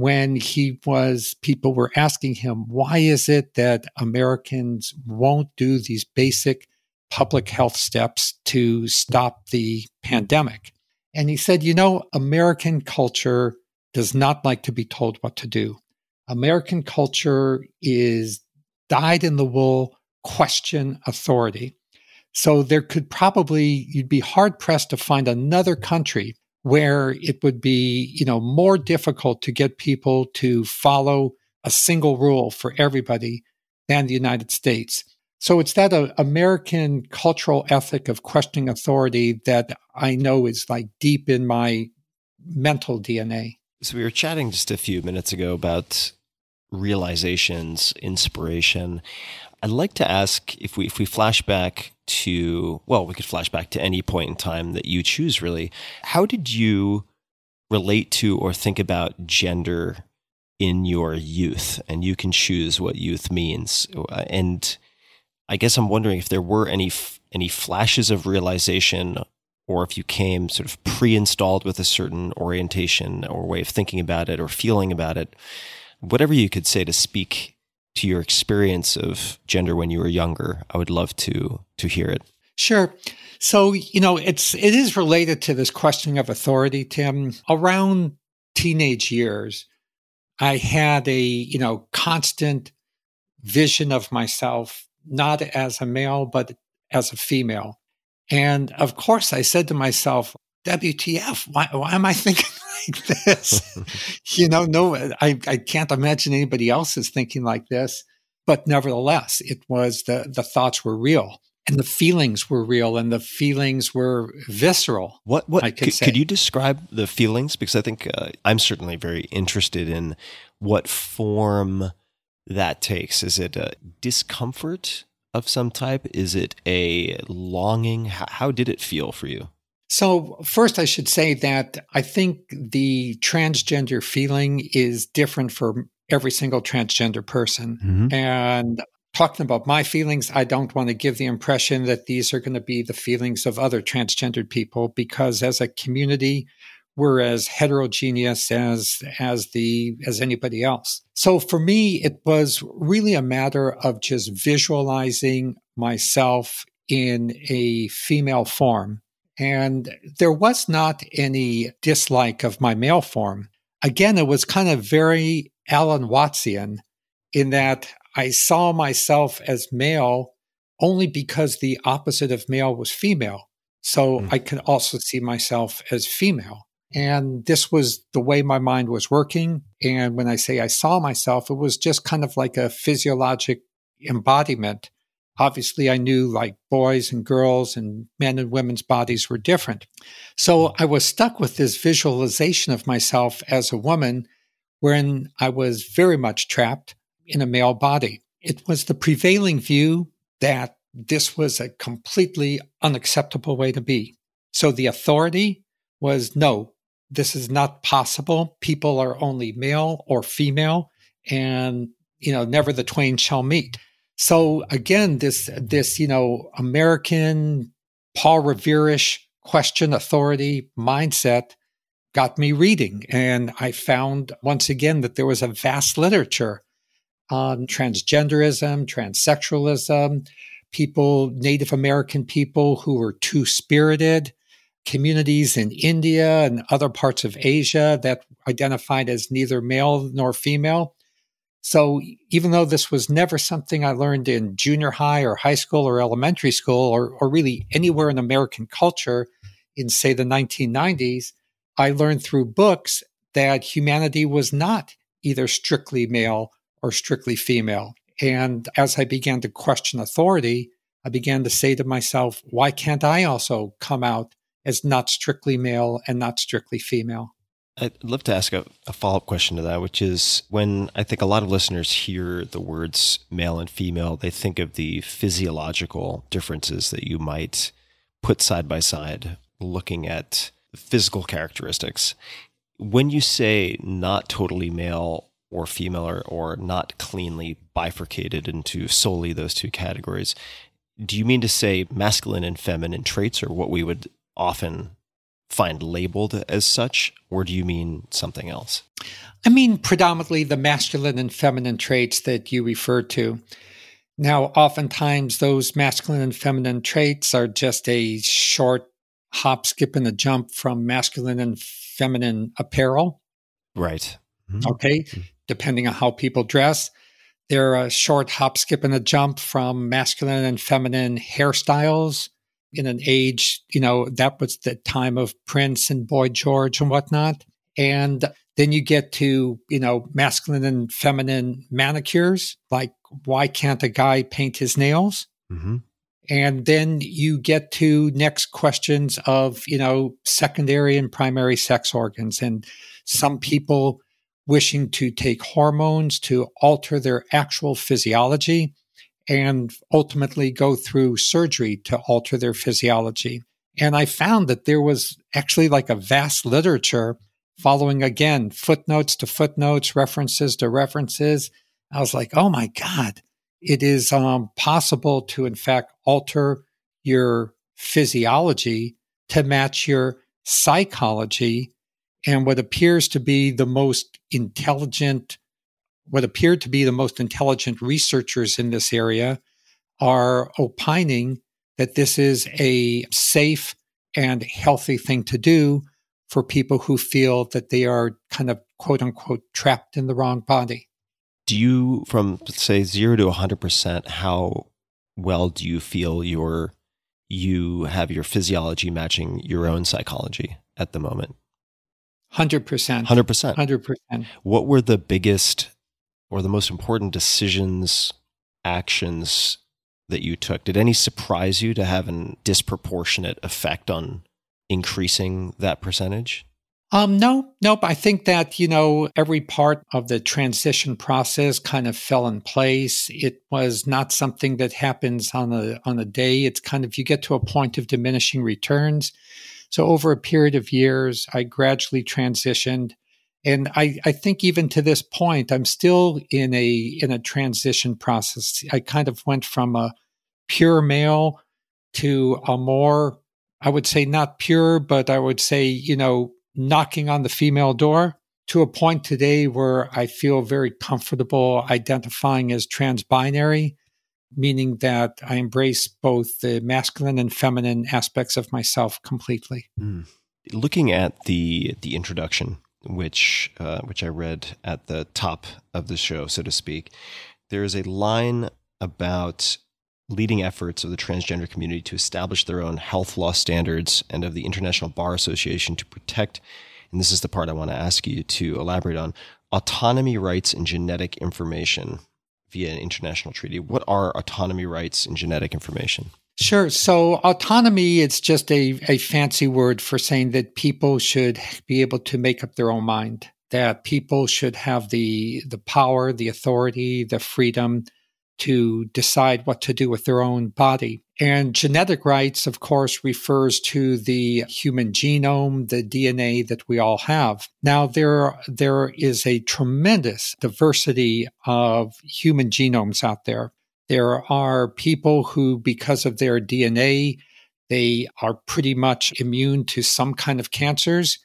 when he was, people were asking him, why is it that Americans won't do these basic public health steps to stop the pandemic? And he said, you know, American culture does not like to be told what to do. American culture is dyed in the wool, question authority. So there could probably, you'd be hard pressed to find another country where it would be, you know, more difficult to get people to follow a single rule for everybody than the United States. So it's that uh, American cultural ethic of questioning authority that I know is like deep in my mental DNA. So we were chatting just a few minutes ago about realizations, inspiration. I'd like to ask if we if we flash back to well, we could flash back to any point in time that you choose really. How did you relate to or think about gender in your youth? And you can choose what youth means. And I guess I'm wondering if there were any any flashes of realization or if you came sort of pre-installed with a certain orientation or way of thinking about it or feeling about it whatever you could say to speak to your experience of gender when you were younger. I would love to to hear it. Sure. So, you know, it's it is related to this question of authority, Tim. Around teenage years, I had a, you know, constant vision of myself not as a male but as a female. And of course, I said to myself, WTF, why, why am I thinking like this? you know, no, I, I can't imagine anybody else is thinking like this. But nevertheless, it was the, the thoughts were real and the feelings were real and the feelings were visceral. What, what, could, could, could, you describe the feelings? Because I think uh, I'm certainly very interested in what form that takes. Is it a discomfort of some type? Is it a longing? How, how did it feel for you? So, first, I should say that I think the transgender feeling is different for every single transgender person. Mm-hmm. And talking about my feelings, I don't want to give the impression that these are going to be the feelings of other transgendered people because as a community, we're as heterogeneous as as the as anybody else. So for me, it was really a matter of just visualizing myself in a female form and there was not any dislike of my male form. Again, it was kind of very Alan Wattsian in that I saw myself as male only because the opposite of male was female. So mm. I could also see myself as female. And this was the way my mind was working. And when I say I saw myself, it was just kind of like a physiologic embodiment obviously I knew like boys and girls and men and women's bodies were different. So mm-hmm. I was stuck with this visualization of myself as a woman wherein I was very much trapped in a male body. It was the prevailing view that this was a completely unacceptable way to be. So the authority was no, this is not possible. People are only male or female and you know never the twain shall meet. So again, this this you know American Paul Revere-ish question authority mindset got me reading, and I found once again that there was a vast literature on transgenderism, transsexualism, people, Native American people who were two spirited, communities in India and other parts of Asia that identified as neither male nor female. So even though this was never something I learned in junior high or high school or elementary school or, or really anywhere in American culture in, say, the 1990s, I learned through books that humanity was not either strictly male or strictly female. And as I began to question authority, I began to say to myself, why can't I also come out as not strictly male and not strictly female? I'd love to ask a, a follow up question to that, which is when I think a lot of listeners hear the words male and female, they think of the physiological differences that you might put side by side looking at physical characteristics. When you say not totally male or female or, or not cleanly bifurcated into solely those two categories, do you mean to say masculine and feminine traits or what we would often find labeled as such, or do you mean something else? I mean predominantly the masculine and feminine traits that you refer to. Now, oftentimes those masculine and feminine traits are just a short hop, skip, and a jump from masculine and feminine apparel. Right. Mm-hmm. Okay. Mm-hmm. Depending on how people dress. They're a short hop, skip, and a jump from masculine and feminine hairstyles in an age, you know, that was the time of Prince and Boy George and whatnot. And then you get to, you know, masculine and feminine manicures, like why can't a guy paint his nails? Mm-hmm. And then you get to next questions of, you know, secondary and primary sex organs. And some people wishing to take hormones to alter their actual physiology and ultimately go through surgery to alter their physiology. And I found that there was actually like a vast literature following again footnotes to footnotes, references to references. I was like, oh my God, it is um, possible to, in fact, alter your physiology to match your psychology and what appears to be the most intelligent what appeared to be the most intelligent researchers in this area are opining that this is a safe and healthy thing to do for people who feel that they are kind of quote unquote trapped in the wrong body. Do you, from say zero to 100%, how well do you feel your you have your physiology matching your own psychology at the moment? 100%. 100%. 100%. What were the biggest or the most important decisions, actions that you took? Did any surprise you to have a disproportionate effect on increasing that percentage? Um, no, nope. I think that, you know, every part of the transition process kind of fell in place. It was not something that happens on a, on a day. It's kind of, you get to a point of diminishing returns. So over a period of years, I gradually transitioned and I, I think even to this point, I'm still in a in a transition process. I kind of went from a pure male to a more, I would say not pure, but I would say, you know, knocking on the female door to a point today where I feel very comfortable identifying as trans binary, meaning that I embrace both the masculine and feminine aspects of myself completely. Mm. Looking at the the introduction which uh, which I read at the top of the show, so to speak. There is a line about leading efforts of the transgender community to establish their own health law standards and of the International Bar Association to protect, and this is the part I want to ask you to elaborate on autonomy rights and genetic information via an international treaty. What are autonomy rights and genetic information? Sure. So autonomy is just a, a fancy word for saying that people should be able to make up their own mind, that people should have the the power, the authority, the freedom to decide what to do with their own body. And genetic rights, of course, refers to the human genome, the DNA that we all have. Now, there, there is a tremendous diversity of human genomes out there. There are people who, because of their DNA, they are pretty much immune to some kind of cancers,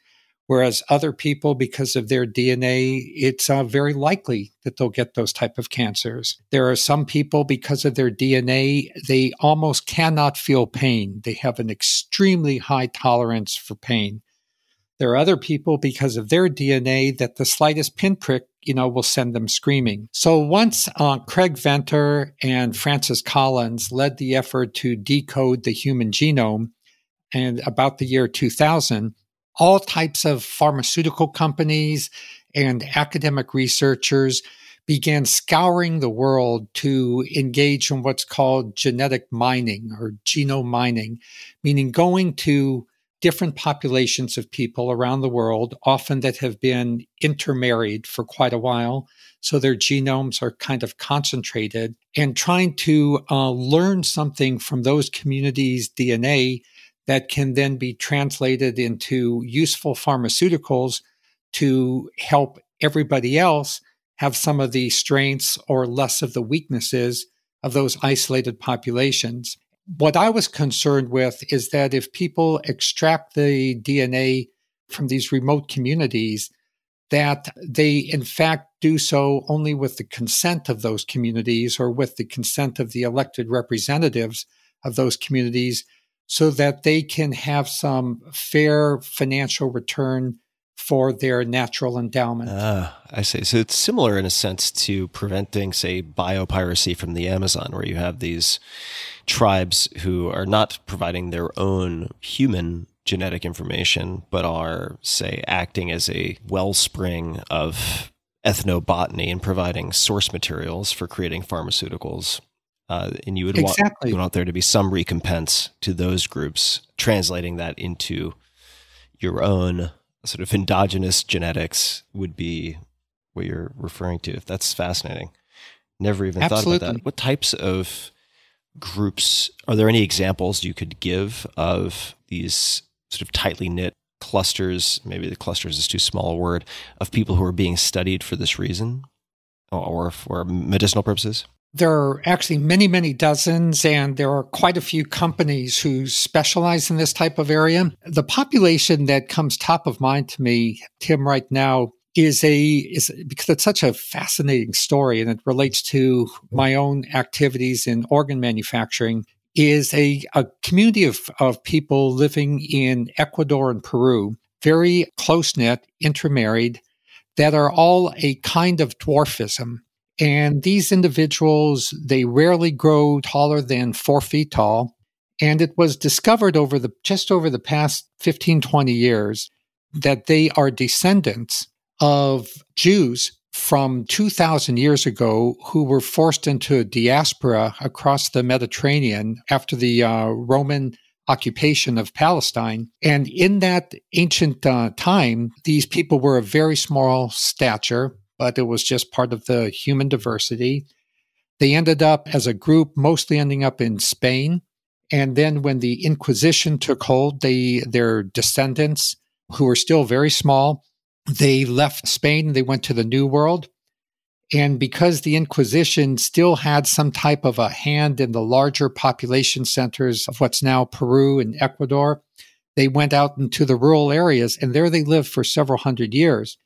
whereas other people, because of their DNA, it's uh, very likely that they'll get those type of cancers. There are some people, because of their DNA, they almost cannot feel pain. They have an extremely high tolerance for pain. There are other people because of their DNA that the slightest pinprick, you know, will send them screaming. So once uh, Craig Venter and Francis Collins led the effort to decode the human genome, and about the year 2000, all types of pharmaceutical companies and academic researchers began scouring the world to engage in what's called genetic mining or genome mining, meaning going to different populations of people around the world, often that have been intermarried for quite a while. So their genomes are kind of concentrated and trying to uh, learn something from those communities' DNA that can then be translated into useful pharmaceuticals to help everybody else have some of the strengths or less of the weaknesses of those isolated populations. What I was concerned with is that if people extract the DNA from these remote communities, that they in fact do so only with the consent of those communities or with the consent of the elected representatives of those communities so that they can have some fair financial return for their natural endowment. Ah, I see. So it's similar in a sense to preventing, say, biopiracy from the Amazon, where you have these tribes who are not providing their own human genetic information, but are, say, acting as a wellspring of ethnobotany and providing source materials for creating pharmaceuticals. Uh, and you would exactly. want, want there to be some recompense to those groups, translating that into your own sort of endogenous genetics would be what you're referring to. That's fascinating. Never even Absolutely. thought about that. What types of groups are there any examples you could give of these sort of tightly knit clusters? Maybe the clusters is too small a word of people who are being studied for this reason or for medicinal purposes? There are actually many, many dozens, and there are quite a few companies who specialize in this type of area. The population that comes top of mind to me, Tim, right now is a is because it's such a fascinating story and it relates to my own activities in organ manufacturing is a, a community of, of people living in Ecuador and Peru, very close knit, intermarried, that are all a kind of dwarfism. And these individuals, they rarely grow taller than four feet tall. And it was discovered over the just over the past 15, 20 years that they are descendants of Jews from 2,000 years ago who were forced into diaspora across the Mediterranean after the uh, Roman occupation of Palestine. And in that ancient uh, time, these people were of very small stature, but it was just part of the human diversity. They ended up as a group, mostly ending up in Spain. And then when the Inquisition took hold, they, their descendants, who were still very small, they left Spain, they went to the New World. And because the Inquisition still had some type of a hand in the larger population centers of what's now Peru and Ecuador, they went out into the rural areas and there they lived for several hundred years.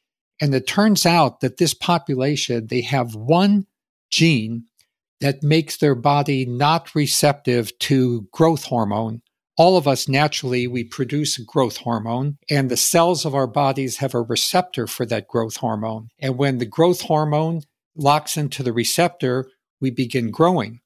And it turns out that this population, they have one gene that makes their body not receptive to growth hormone, all of us naturally we produce growth hormone and the cells of our bodies have a receptor for that growth hormone. And when the growth hormone locks into the receptor we begin growing.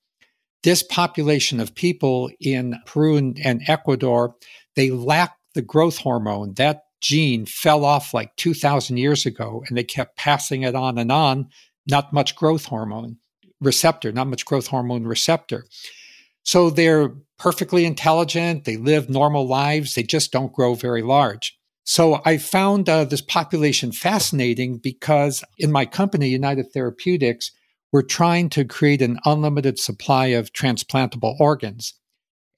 This population of people in peru and ecuador they lack the growth hormone. That gene fell off like 2000 years ago and they kept passing it on and on not much growth hormone receptor not much growth hormone receptor so they're perfectly intelligent, they live normal lives, they just don't grow very large. So I found uh, this population fascinating because in my company, United Therapeutics, we're trying to create an unlimited supply of transplantable organs.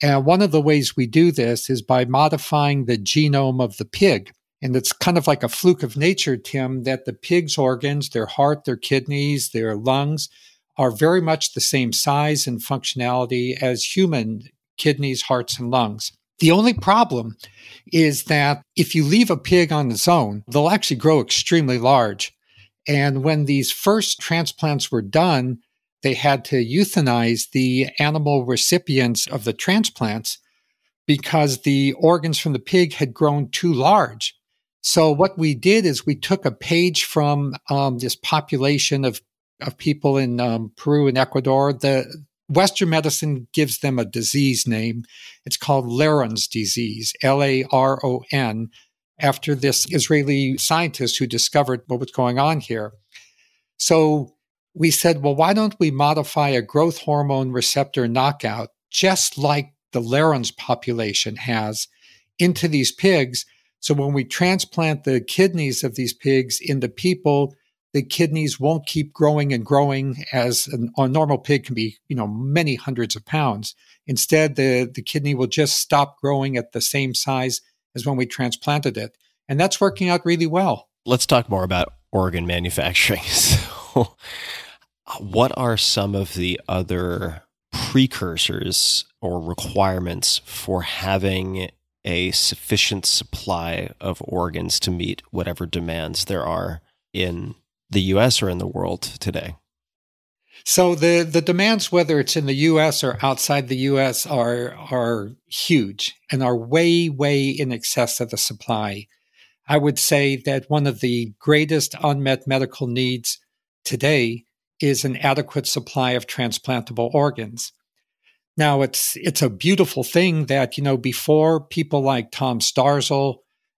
And one of the ways we do this is by modifying the genome of the pig. And it's kind of like a fluke of nature, Tim, that the pig's organs, their heart, their kidneys, their lungs, are very much the same size and functionality as human kidneys, hearts, and lungs. The only problem is that if you leave a pig on its own, they'll actually grow extremely large. And when these first transplants were done, they had to euthanize the animal recipients of the transplants because the organs from the pig had grown too large. So what we did is we took a page from um, this population of of people in um, Peru and Ecuador. The Western medicine gives them a disease name. It's called Laron's disease, L A R O N, after this Israeli scientist who discovered what was going on here. So we said, well, why don't we modify a growth hormone receptor knockout just like the Laron's population has into these pigs. So when we transplant the kidneys of these pigs into people, the kidneys won't keep growing and growing as an, a normal pig can be, you know, many hundreds of pounds. Instead, the, the kidney will just stop growing at the same size as when we transplanted it. And that's working out really well. Let's talk more about organ manufacturing. So, what are some of the other precursors or requirements for having a sufficient supply of organs to meet whatever demands there are in the US or in the world today? So the the demands, whether it's in the U.S. or outside the U.S., are are huge and are way way in excess of the supply. I would say that one of the greatest unmet medical needs today is an adequate supply of transplantable organs. Now it's it's a beautiful thing that you know before people like Tom Starzl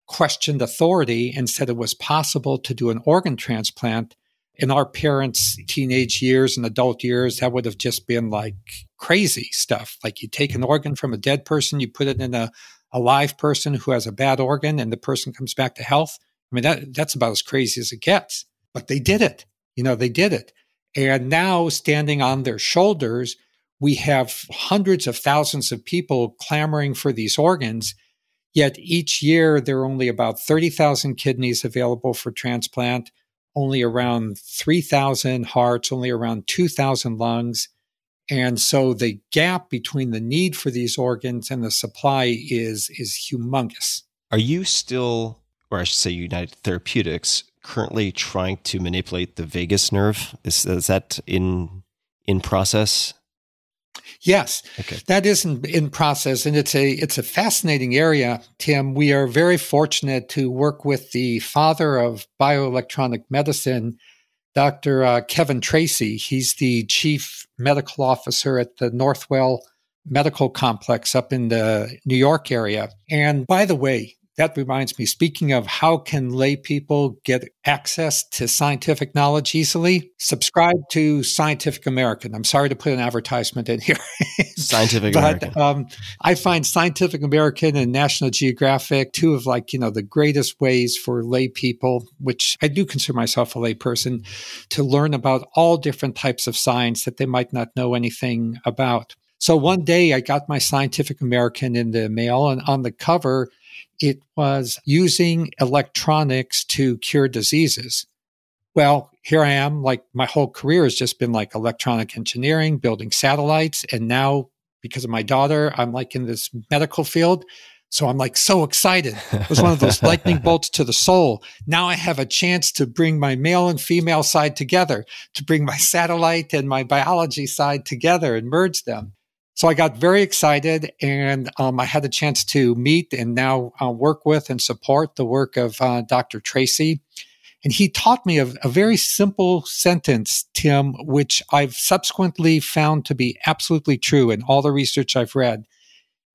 questioned authority and said it was possible to do an organ transplant in our parents' teenage years and adult years, that would have just been like crazy stuff. Like you take an organ from a dead person, you put it in a, a live person who has a bad organ, and the person comes back to health. I mean, that, that's about as crazy as it gets. But they did it. You know, they did it. And now, standing on their shoulders, we have hundreds of thousands of people clamoring for these organs. Yet each year, there are only about 30,000 kidneys available for transplant only around 3,000 hearts, only around 2,000 lungs. And so the gap between the need for these organs and the supply is, is humongous. Are you still, or I should say, United Therapeutics, currently trying to manipulate the vagus nerve? Is, is that in in process? Yes, okay. that is in, in process, and it's a it's a fascinating area. Tim, we are very fortunate to work with the father of bioelectronic medicine, Dr. Uh, Kevin Tracey. He's the chief medical officer at the Northwell Medical Complex up in the New York area. And by the way, that reminds me, speaking of how can lay people get access to scientific knowledge easily, subscribe to Scientific American. I'm sorry to put an advertisement in here. Scientific but, American. Um, I find Scientific American and National Geographic two of like, you know, the greatest ways for lay people, which I do consider myself a lay person, to learn about all different types of science that they might not know anything about. So one day I got my Scientific American in the mail and on the cover, it was using electronics to cure diseases. Well, here I am, like my whole career has just been like electronic engineering, building satellites. And now, because of my daughter, I'm like in this medical field. So I'm like so excited. It was one of those lightning bolts to the soul. Now I have a chance to bring my male and female side together, to bring my satellite and my biology side together and merge them. So I got very excited and um, I had the chance to meet and now uh, work with and support the work of uh, Dr. Tracey. And he taught me a, a, very simple sentence, Tim, which I've subsequently found to be absolutely true in all the research I've read.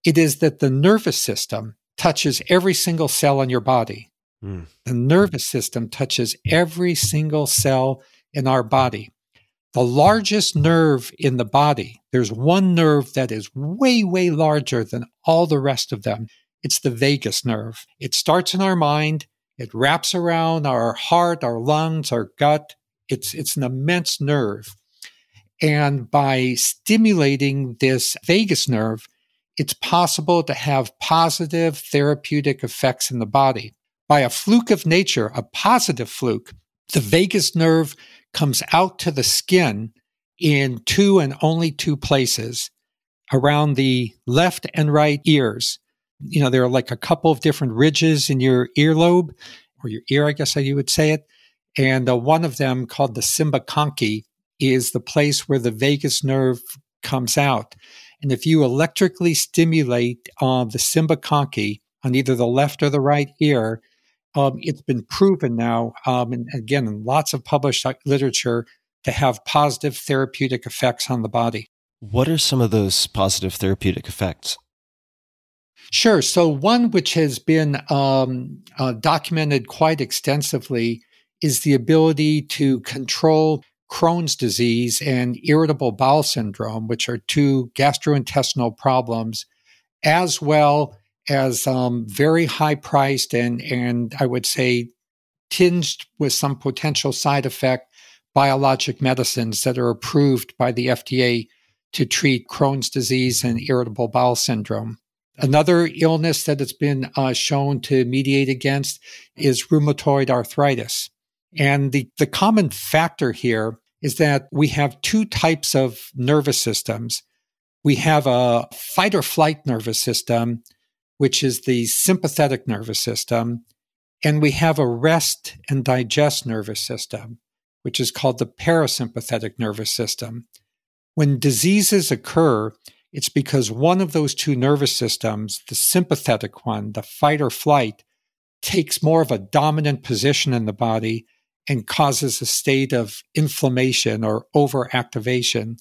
It is that the nervous system touches every single cell in your body. Mm. The nervous system touches every single cell in our body the largest nerve in the body. There's one nerve that is way, way larger than all the rest of them. It's the vagus nerve. It starts in our mind. It wraps around our heart, our lungs, our gut. It's, it's an immense nerve. And by stimulating this vagus nerve, it's possible to have positive therapeutic effects in the body. By a fluke of nature, a positive fluke, the vagus nerve comes out to the skin in two and only two places around the left and right ears. You know, there are like a couple of different ridges in your earlobe or your ear, I guess how you would say it. And uh, one of them called the cymba conchae is the place where the vagus nerve comes out. And if you electrically stimulate uh, the cymba conchae on either the left or the right ear, um, it's been proven now, um, and again, in lots of published literature, to have positive therapeutic effects on the body. What are some of those positive therapeutic effects? Sure. So, one which has been um, uh, documented quite extensively is the ability to control Crohn's disease and irritable bowel syndrome, which are two gastrointestinal problems, as well as um, very high priced and, and I would say tinged with some potential side effect biologic medicines that are approved by the FDA to treat Crohn's disease and irritable bowel syndrome. Another illness that has been uh, shown to mediate against is rheumatoid arthritis. And the, the common factor here is that we have two types of nervous systems. We have a fight or flight nervous system, which is the sympathetic nervous system, and we have a rest and digest nervous system, which is called the parasympathetic nervous system. When diseases occur, it's because one of those two nervous systems, the sympathetic one, the fight or flight, takes more of a dominant position in the body and causes a state of inflammation or overactivation.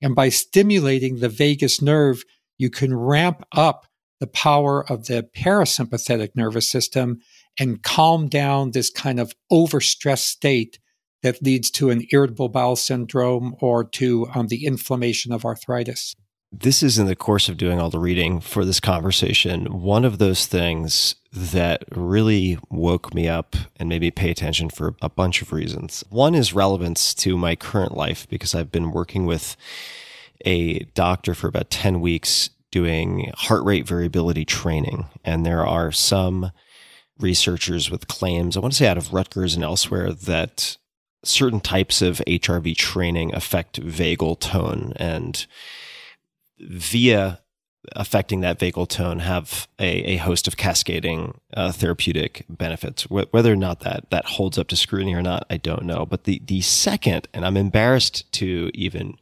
And by stimulating the vagus nerve, you can ramp up the power of the parasympathetic nervous system and calm down this kind of overstressed state that leads to an irritable bowel syndrome or to um, the inflammation of arthritis. This is in the course of doing all the reading for this conversation. One of those things that really woke me up and made me pay attention for a bunch of reasons. One is relevance to my current life because I've been working with a doctor for about 10 weeks doing heart rate variability training. And there are some researchers with claims, I want to say out of Rutgers and elsewhere, that certain types of HRV training affect vagal tone and via affecting that vagal tone have a, a host of cascading uh, therapeutic benefits. Wh- whether or not that that holds up to scrutiny or not, I don't know. But the the second, and I'm embarrassed to even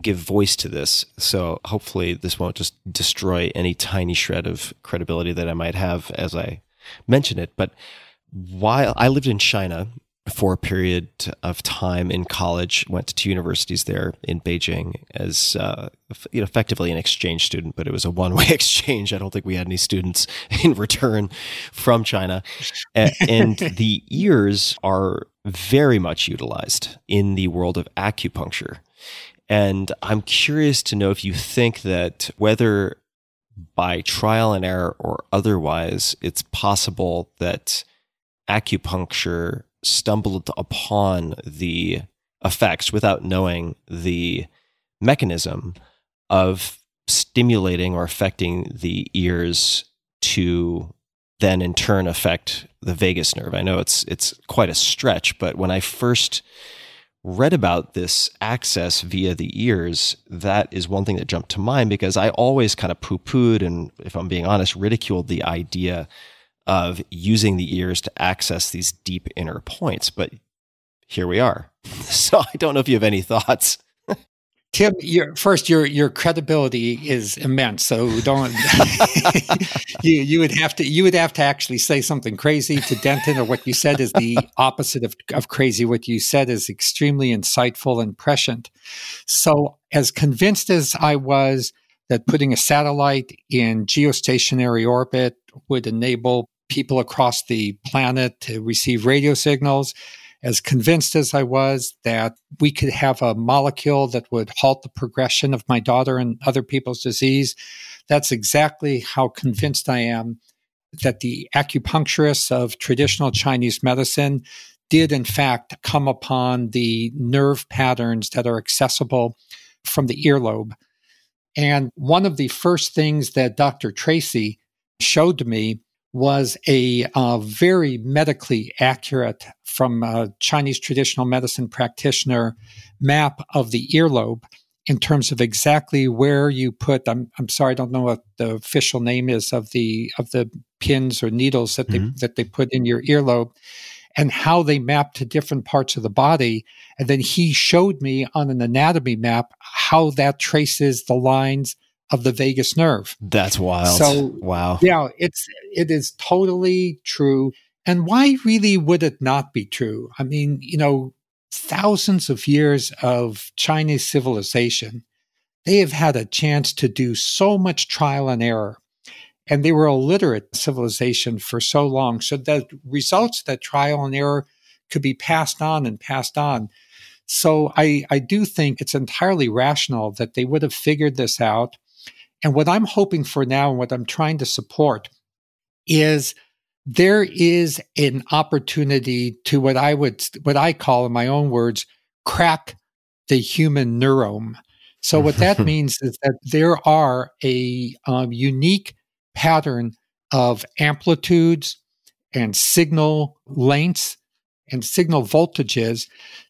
give voice to this, so hopefully this won't just destroy any tiny shred of credibility that I might have as I mention it. But while I lived in China for a period of time in college, went to two universities there in Beijing as uh, you know, effectively an exchange student, but it was a one way exchange. I don't think we had any students in return from China. and the ears are very much utilized in the world of acupuncture. And I'm curious to know if you think that whether by trial and error or otherwise, it's possible that acupuncture stumbled upon the effects without knowing the mechanism of stimulating or affecting the ears to then in turn affect the vagus nerve. I know it's it's quite a stretch, but when I first read about this access via the ears, that is one thing that jumped to mind because I always kind of poo-pooed and if I'm being honest, ridiculed the idea of using the ears to access these deep inner points. But here we are. So I don't know if you have any thoughts. Tim, your first your your credibility is immense. So don't you you would have to you would have to actually say something crazy to Denton, or what you said is the opposite of, of crazy. What you said is extremely insightful and prescient. So as convinced as I was that putting a satellite in geostationary orbit would enable people across the planet to receive radio signals, as convinced as I was that we could have a molecule that would halt the progression of my daughter and other people's disease, that's exactly how convinced I am that the acupuncturists of traditional Chinese medicine did, in fact, come upon the nerve patterns that are accessible from the earlobe. And one of the first things that Dr. Tracey showed me was a uh, very medically accurate from a Chinese traditional medicine practitioner map of the earlobe in terms of exactly where you put I'm, I'm sorry I don't know what the official name is of the of the pins or needles that mm-hmm. they that they put in your earlobe and how they map to different parts of the body and then he showed me on an anatomy map how that traces the lines of the vagus nerve. That's wild. So wow. Yeah, it's it is totally true. And why really would it not be true? I mean, you know, thousands of years of Chinese civilization, they have had a chance to do so much trial and error. And they were a literate civilization for so long. So the results that trial and error could be passed on and passed on. So I, I do think it's entirely rational that they would have figured this out And what I'm hoping for now and what I'm trying to support is there is an opportunity to what I would, what I call in my own words, crack the human neurome. So what that means is that there are a um, unique pattern of amplitudes and signal lengths and signal voltages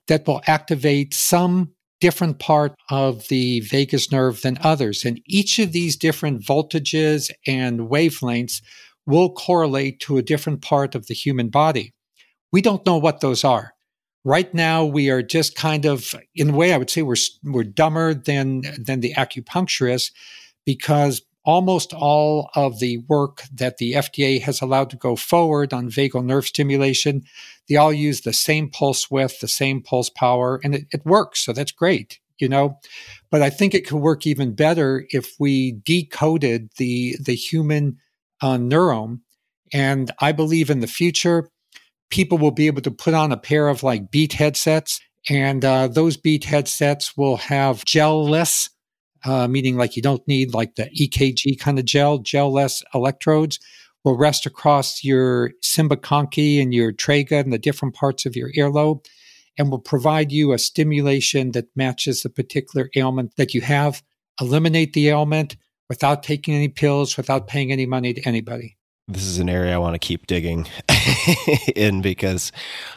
that will activate some different part of the vagus nerve than others. And each of these different voltages and wavelengths will correlate to a different part of the human body. We don't know what those are. Right now, we are just kind of, in a way, I would say we're, we're dumber than, than the acupuncturist because almost all of the work that the FDA has allowed to go forward on vagal nerve stimulation, they all use the same pulse width, the same pulse power, and it, it works. So that's great, you know. But I think it could work even better if we decoded the the human uh. And I believe in the future, people will be able to put on a pair of like Beat headsets, and uh, those Beat headsets will have gel-less uh, meaning like you don't need like the EKG kind of gel, gel-less electrodes will rest across your conchae and your tragus and the different parts of your earlobe and will provide you a stimulation that matches the particular ailment that you have. Eliminate the ailment without taking any pills, without paying any money to anybody this is an area I want to keep digging in because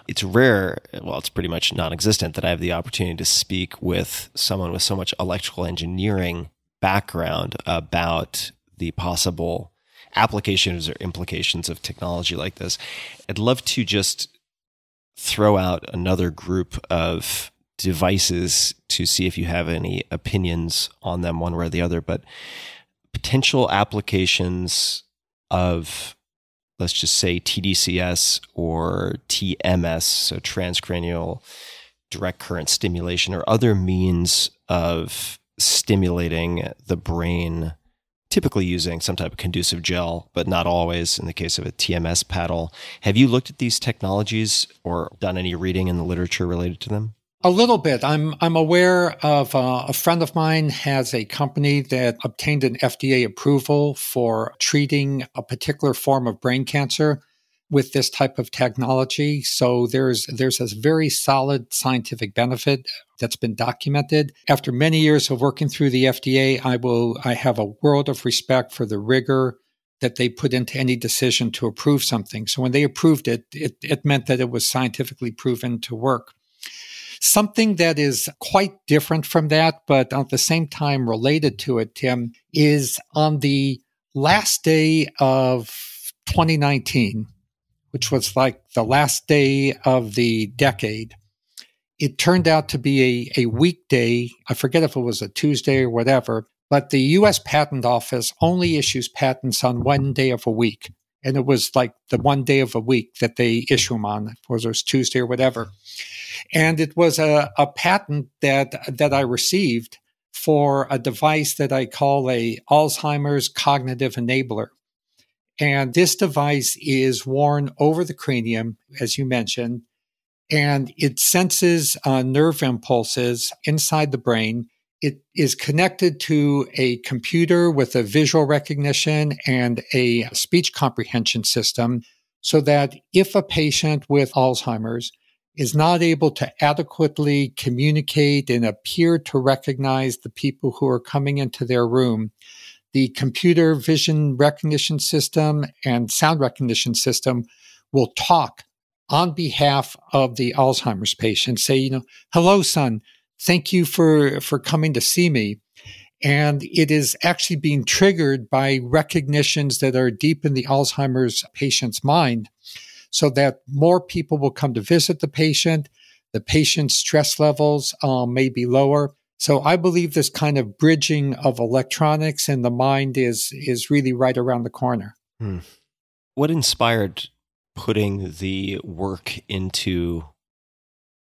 it's rare, well, it's pretty much non existent that I have the opportunity to speak with someone with so much electrical engineering background about the possible applications or implications of technology like this. I'd love to just throw out another group of devices to see if you have any opinions on them, one way or the other, but potential applications of let's just say TDCS or TMS, so transcranial direct current stimulation, or other means of stimulating the brain, typically using some type of conducive gel, but not always in the case of a TMS paddle. Have you looked at these technologies or done any reading in the literature related to them? A little bit. I'm I'm aware of uh, a friend of mine has a company that obtained an FDA approval for treating a particular form of brain cancer with this type of technology. So there's there's a very solid scientific benefit that's been documented. After many years of working through the FDA, I will I have a world of respect for the rigor that they put into any decision to approve something. So when they approved it, it, it meant that it was scientifically proven to work. Something that is quite different from that, but at the same time related to it, Tim, is on the last day of 2019, which was like the last day of the decade. It turned out to be a, a weekday. I forget if it was a Tuesday or whatever, but the US Patent Office only issues patents on one day of a week. And it was like the one day of a week that they issue them on, whether it was Tuesday or whatever. And it was a, a patent that, that I received for a device that I call a Alzheimer's cognitive enabler. And this device is worn over the cranium, as you mentioned, and it senses uh, nerve impulses inside the brain. It is connected to a computer with a visual recognition and a speech comprehension system so that if a patient with Alzheimer's is not able to adequately communicate and appear to recognize the people who are coming into their room, the computer vision recognition system and sound recognition system will talk on behalf of the Alzheimer's patient, say, you know, hello, son, thank you for, for coming to see me. And it is actually being triggered by recognitions that are deep in the Alzheimer's patient's mind so that more people will come to visit the patient. The patient's stress levels um, may be lower. So I believe this kind of bridging of electronics and the mind is is really right around the corner. Hmm. What inspired putting the work into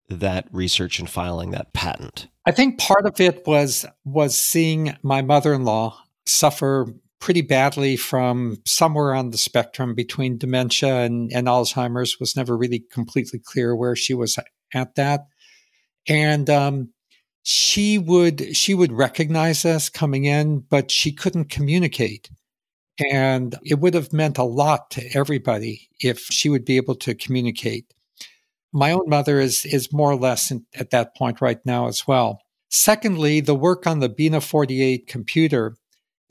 that research and filing that patent? I think part of it was was seeing my mother-in-law suffer pretty badly from somewhere on the spectrum between dementia and, and Alzheimer's. Was never really completely clear where she was at that. And um, she would she would recognize us coming in, but she couldn't communicate. And it would have meant a lot to everybody if she would be able to communicate. My own mother is is more or less in, at that point right now as well. Secondly, the work on the Bina 48 computer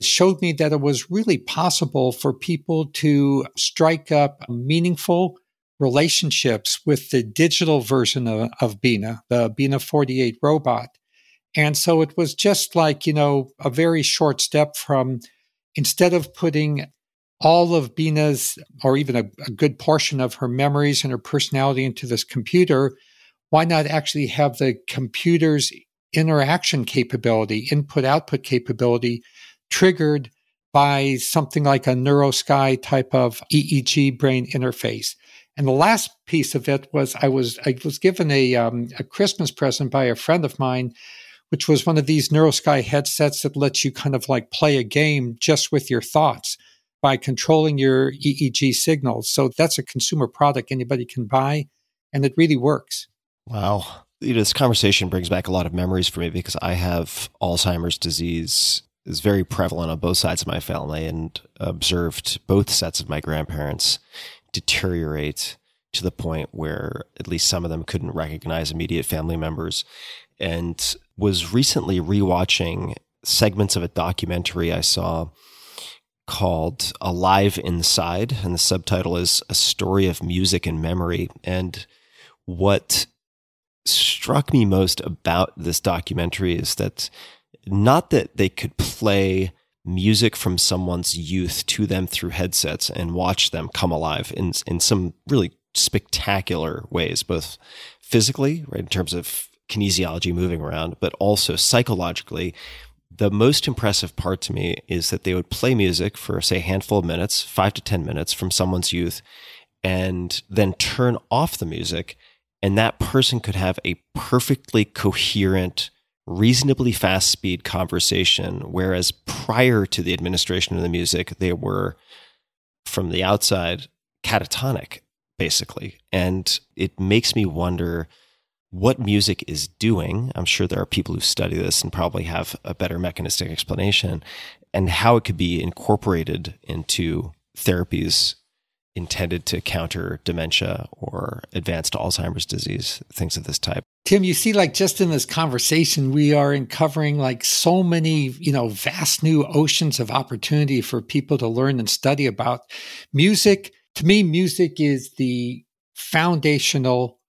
showed me that it was really possible for people to strike up meaningful relationships with the digital version of, of Bina, the Bina 48 robot. And so it was just like, you know, a very short step from instead of putting all of Bina's, or even a, a, good portion of her memories and her personality into this computer, why not actually have the computer's interaction capability, input output capability triggered by something like a NeuroSky type of EEG brain interface? And the last piece of it was I was I was given a um, a Christmas present by a friend of mine which was one of these NeuroSky headsets that lets you kind of like play a game just with your thoughts by controlling your EEG signals. So that's a consumer product anybody can buy, and it really works. Wow. You know, this conversation brings back a lot of memories for me because I have Alzheimer's disease is very prevalent on both sides of my family and observed both sets of my grandparents deteriorate to the point where at least some of them couldn't recognize immediate family members and was recently rewatching segments of a documentary I saw called Alive Inside, and the subtitle is A Story of Music and Memory. And what struck me most about this documentary is that not that they could play music from someone's youth to them through headsets and watch them come alive in in some really spectacular ways, both physically, right, in terms of kinesiology moving around, but also psychologically. The most impressive part to me is that they would play music for, say, a handful of minutes, five to 10 minutes from someone's youth, and then turn off the music. And that person could have a perfectly coherent, reasonably fast speed conversation. Whereas prior to the administration of the music, they were, from the outside, catatonic, basically. And it makes me wonder what music is doing. I'm sure there are people who study this and probably have a better mechanistic explanation, and how it could be incorporated into therapies intended to counter dementia or advanced Alzheimer's disease, things of this type. Tim, you see, like just in this conversation, we are uncovering like so many, you know, vast new oceans of opportunity for people to learn and study about music. To me, music is the foundational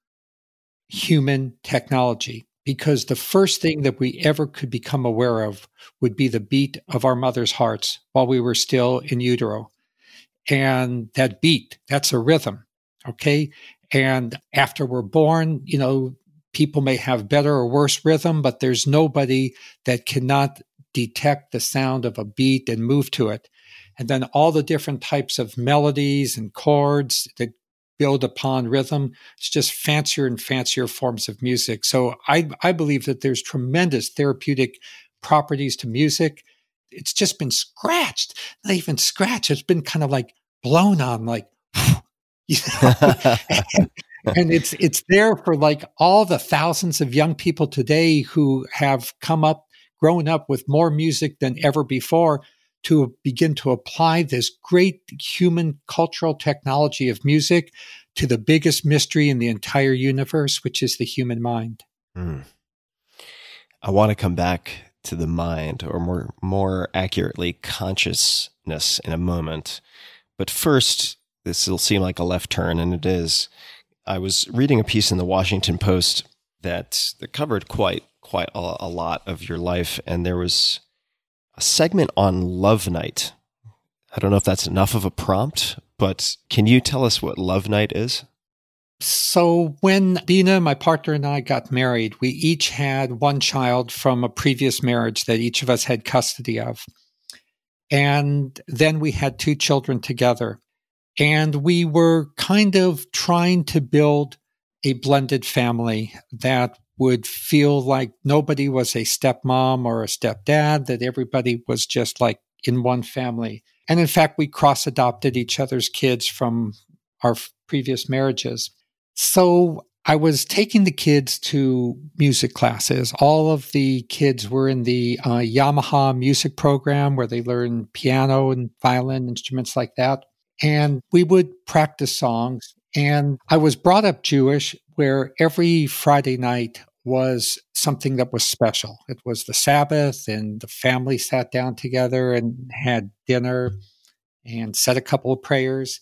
human technology because the first thing that we ever could become aware of would be the beat of our mother's hearts while we were still in utero. And that beat, that's a rhythm. Okay. And after we're born, you know, people may have better or worse rhythm, but there's nobody that cannot detect the sound of a beat and move to it. And then all the different types of melodies and chords that build upon rhythm. It's just fancier and fancier forms of music. So I, I believe that there's tremendous therapeutic properties to music. It's just been scratched, not even scratched. It's been kind of like blown on, like, you know? and, and it's it's there for like all the thousands of young people today who have come up, grown up with more music than ever before to begin to apply this great human cultural technology of music to the biggest mystery in the entire universe, which is the human mind. Mm. I want to come back to the mind, or more, more accurately, consciousness in a moment. But first, this will seem like a left turn, and it is. I was reading a piece in the Washington Post that, covered quite quite a, a lot of your life, and there was a segment on Love Night. I don't know if that's enough of a prompt, but can you tell us what Love Night is? So, when Bina, my partner, and I got married, we each had one child from a previous marriage that each of us had custody of. And then we had two children together. And we were kind of trying to build a blended family that would feel like nobody was a stepmom or a stepdad, that everybody was just like in one family. And in fact, we cross adopted each other's kids from our previous marriages. So I was taking the kids to music classes. All of the kids were in the uh, Yamaha music program where they learn piano and violin, instruments like that. And we would practice songs. And I was brought up Jewish where every Friday night was something that was special. It was the Sabbath, and the family sat down together and had dinner and said a couple of prayers.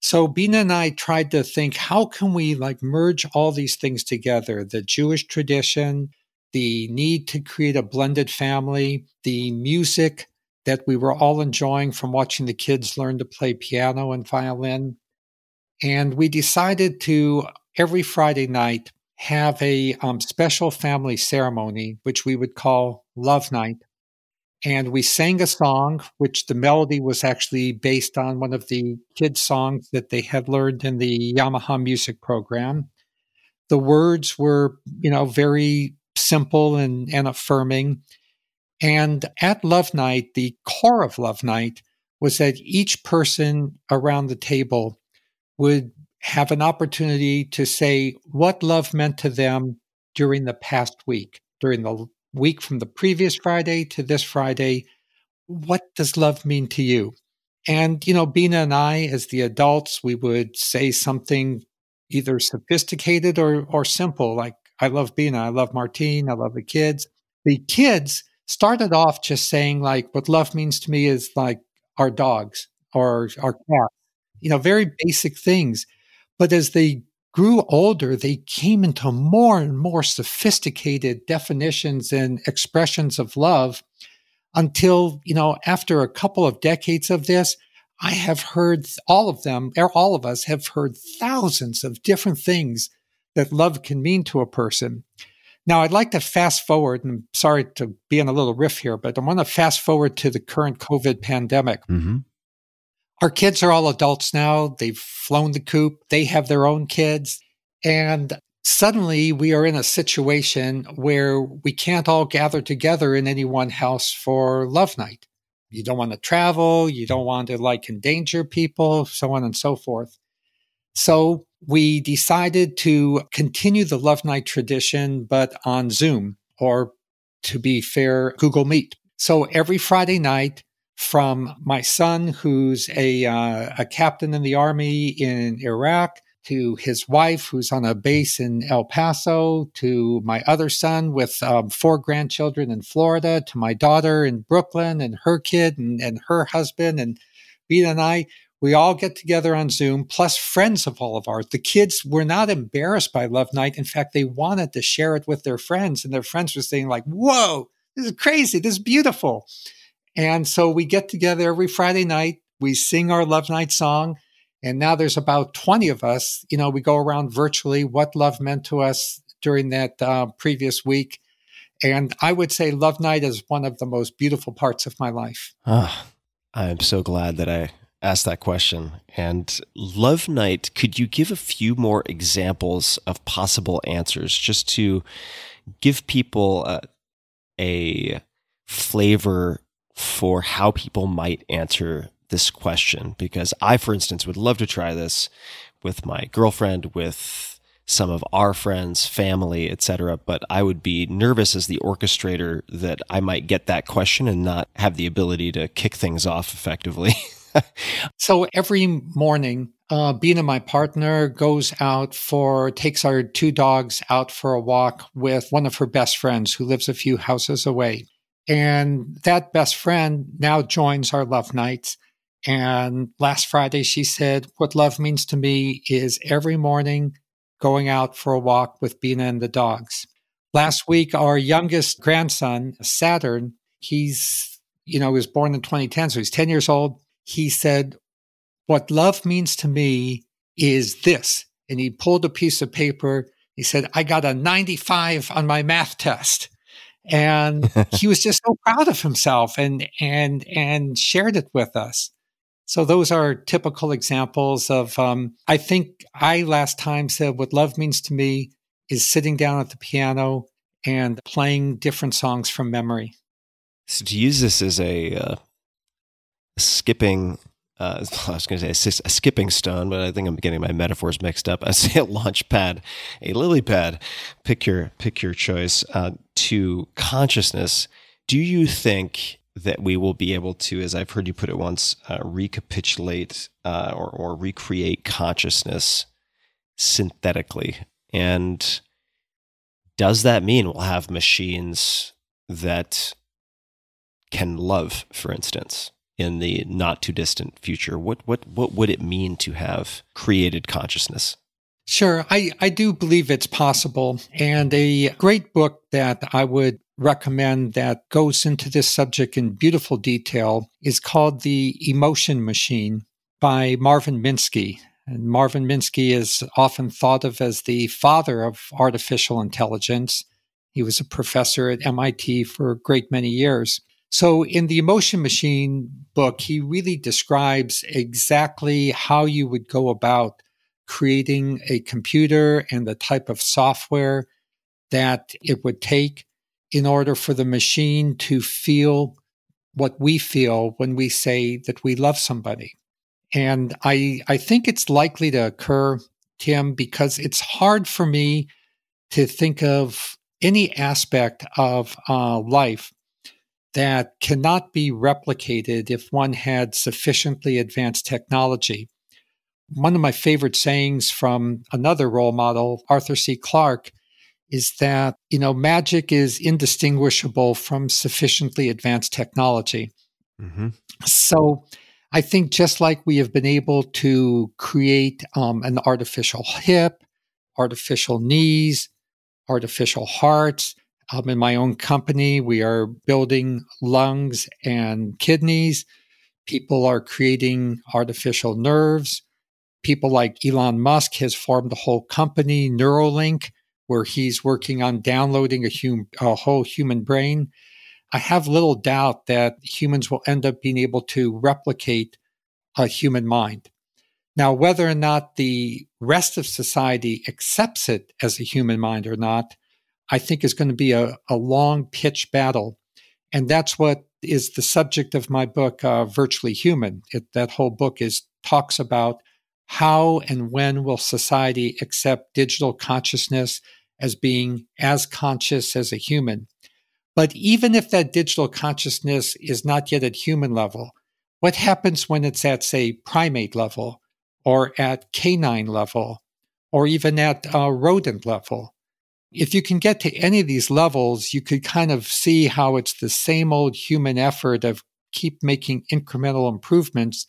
So Bina and I tried to think how can we like merge all these things together the Jewish tradition, the need to create a blended family, the music that we were all enjoying from watching the kids learn to play piano and violin. And we decided to every Friday night have a um, special family ceremony, which we would call Love Night. And we sang a song, which the melody was actually based on one of the kids' songs that they had learned in the Yamaha music program. The words were, you know, very simple and, and affirming. And at Love Night, the core of Love Night was that each person around the table would have an opportunity to say what love meant to them during the past week, during the week from the previous Friday to this Friday. What does love mean to you? And, you know, Bina and I, as the adults, we would say something either sophisticated or, or simple, like, I love Bina, I love Martine, I love the kids. The kids started off just saying, like, what love means to me is like our dogs or our cat, you know, very basic things. But as they grew older, they came into more and more sophisticated definitions and expressions of love until, you know, after a couple of decades of this, I have heard all of them, or all of us have heard thousands of different things that love can mean to a person. Now, I'd like to fast forward, and I'm sorry to be in a little riff here, but I want to fast forward to the current COVID pandemic. Mm-hmm. Our kids are all adults now. They've flown the coop. They have their own kids. And suddenly we are in a situation where we can't all gather together in any one house for love night. You don't want to travel. You don't want to like endanger people, so on and so forth. So we decided to continue the love night tradition, but on Zoom or to be fair, Google Meet. So every Friday night, from my son, who's a, uh, a captain in the army in Iraq, to his wife, who's on a base in El Paso, to my other son with um, four grandchildren in Florida, to my daughter in Brooklyn and her kid and, and her husband, and Bina and I. We all get together on Zoom, plus friends of all of ours. The kids were not embarrassed by Love Night. In fact, they wanted to share it with their friends, and their friends were saying, like, whoa, this is crazy. This is beautiful. And so we get together every Friday night. We sing our Love Night song. And now there's about 20 of us. You know, we go around virtually what love meant to us during that uh, previous week. And I would say Love Night is one of the most beautiful parts of my life. Oh, I'm so glad that I asked that question. And Love Night, could you give a few more examples of possible answers just to give people a, a flavor for how people might answer this question because I, for instance, would love to try this with my girlfriend, with some of our friends, family, etc. But I would be nervous as the orchestrator that I might get that question and not have the ability to kick things off effectively. so every morning, uh, Bina my partner goes out for takes our two dogs out for a walk with one of her best friends who lives a few houses away. And that best friend now joins our love nights. And last Friday, she said, What love means to me is every morning going out for a walk with Bina and the dogs. Last week, our youngest grandson, Saturn, he's, you know, was born in 2010, so he's 10 years old. He said, What love means to me is this. And he pulled a piece of paper. He said, I got a 95 on my math test and he was just so proud of himself and and and shared it with us. So those are typical examples of um, i think i last time said what love means to me is sitting down at the piano and playing different songs from memory. So to use this as a uh, skipping uh, I was going to say a, skipping stone, but I think I'm getting my metaphors mixed up. I say a launch pad, a lily pad. Pick your pick your choice. Uh, to consciousness, do you think that we will be able to, as I've heard you put it once, uh, recapitulate uh, or, or recreate consciousness synthetically? And does that mean we'll have machines that can love, for instance? In the not too distant future? What what what would it mean to have created consciousness? Sure, I, I do believe it's possible. And a great book that I would recommend that goes into this subject in beautiful detail is called The Emotion Machine by Marvin Minsky. And Marvin Minsky is often thought of as the father of artificial intelligence. He was a professor at MIT for a great many years. So in the Emotion Machine book, he really describes exactly how you would go about creating a computer and the type of software that it would take in order for the machine to feel what we feel when we say that we love somebody. And I, I think it's likely to occur, Tim, because it's hard for me to think of any aspect of uh, life that cannot be replicated if one had sufficiently advanced technology. One of my favorite sayings from another role model, Arthur C. Clarke, is that, you know, magic is indistinguishable from sufficiently advanced technology. Mm-hmm. So I think just like we have been able to create um, an artificial hip, artificial knees, artificial hearts, um, in my own company, we are building lungs and kidneys. People are creating artificial nerves. People like Elon Musk has formed a whole company, Neuralink, where he's working on downloading a, hum- a whole human brain. I have little doubt that humans will end up being able to replicate a human mind. Now, whether or not the rest of society accepts it as a human mind or not, I think is going to be a, a long pitch battle. And that's what is the subject of my book, uh, Virtually Human. It, that whole book is talks about how and when will society accept digital consciousness as being as conscious as a human. But even if that digital consciousness is not yet at human level, what happens when it's at, say, primate level or at canine level or even at uh, rodent level? If you can get to any of these levels, you could kind of see how it's the same old human effort of keep making incremental improvements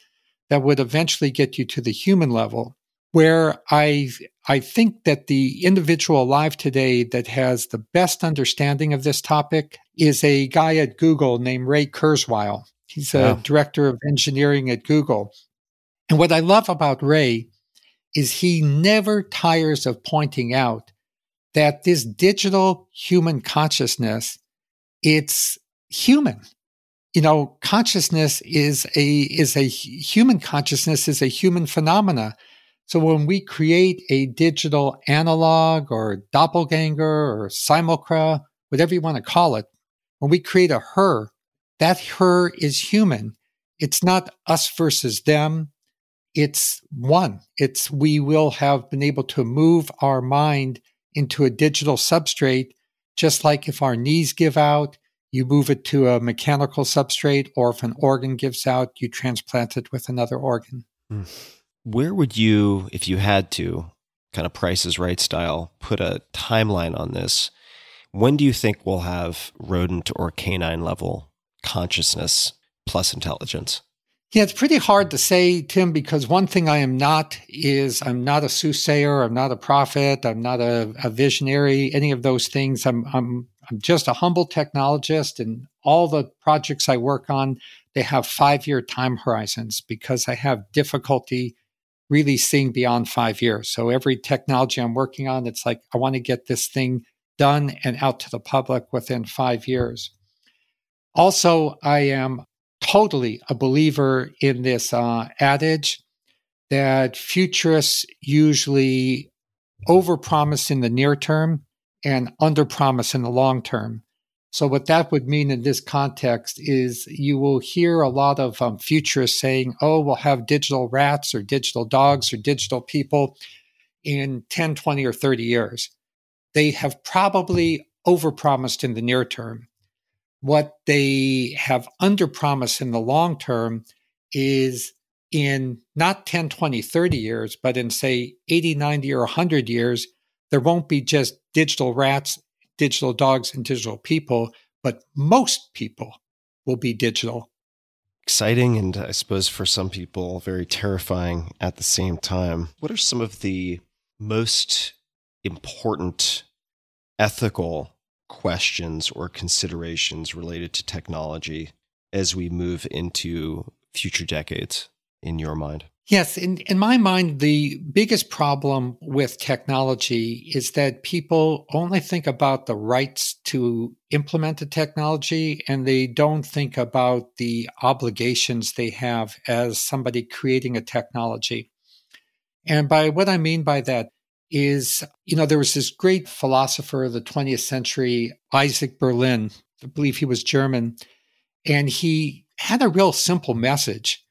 that would eventually get you to the human level. Where I, I think that the individual alive today that has the best understanding of this topic is a guy at Google named Ray Kurzweil. He's a wow. director of engineering at Google. And what I love about Ray is he never tires of pointing out that this digital human consciousness, it's human. You know, consciousness is a, is a human consciousness is a human phenomena. So when we create a digital analog or doppelganger or simulacra, whatever you want to call it, when we create a her, that her is human. It's not us versus them. It's one. It's we will have been able to move our mind into a digital substrate, just like if our knees give out, you move it to a mechanical substrate, or if an organ gives out, you transplant it with another organ. Hmm. Where would you, if you had to, kind of prices right style, put a timeline on this? When do you think we'll have rodent or canine level consciousness plus intelligence? Yeah, it's pretty hard to say, Tim, because one thing I am not is I'm not a soothsayer, I'm not a prophet, I'm not a, a visionary, any of those things. I'm, I'm I'm just a humble technologist, and all the projects I work on they have five year time horizons because I have difficulty really seeing beyond five years. So every technology I'm working on, it's like I want to get this thing done and out to the public within five years. Also, I am totally a believer in this uh, adage that futurists usually overpromise in the near term and underpromise in the long term. So, what that would mean in this context is you will hear a lot of um, futurists saying, oh, we'll have digital rats or digital dogs or digital people in 10, 20, or 30 years. They have probably overpromised in the near term. What they have under underpromised in the long term is in not 10, 20, 30 years, but in say 80, 90, or 100 years, there won't be just digital rats digital dogs and digital people, but most people will be digital. Exciting and I suppose for some people very terrifying at the same time. What are some of the most important ethical questions or considerations related to technology as we move into future decades in your mind? Yes, in, in my mind, the biggest problem with technology is that people only think about the rights to implement the technology and they don't think about the obligations they have as somebody creating a technology. And by what I mean by that is, you know, there was this great philosopher of the 20th century, Isaac Berlin, I believe he was German, and he had a real simple message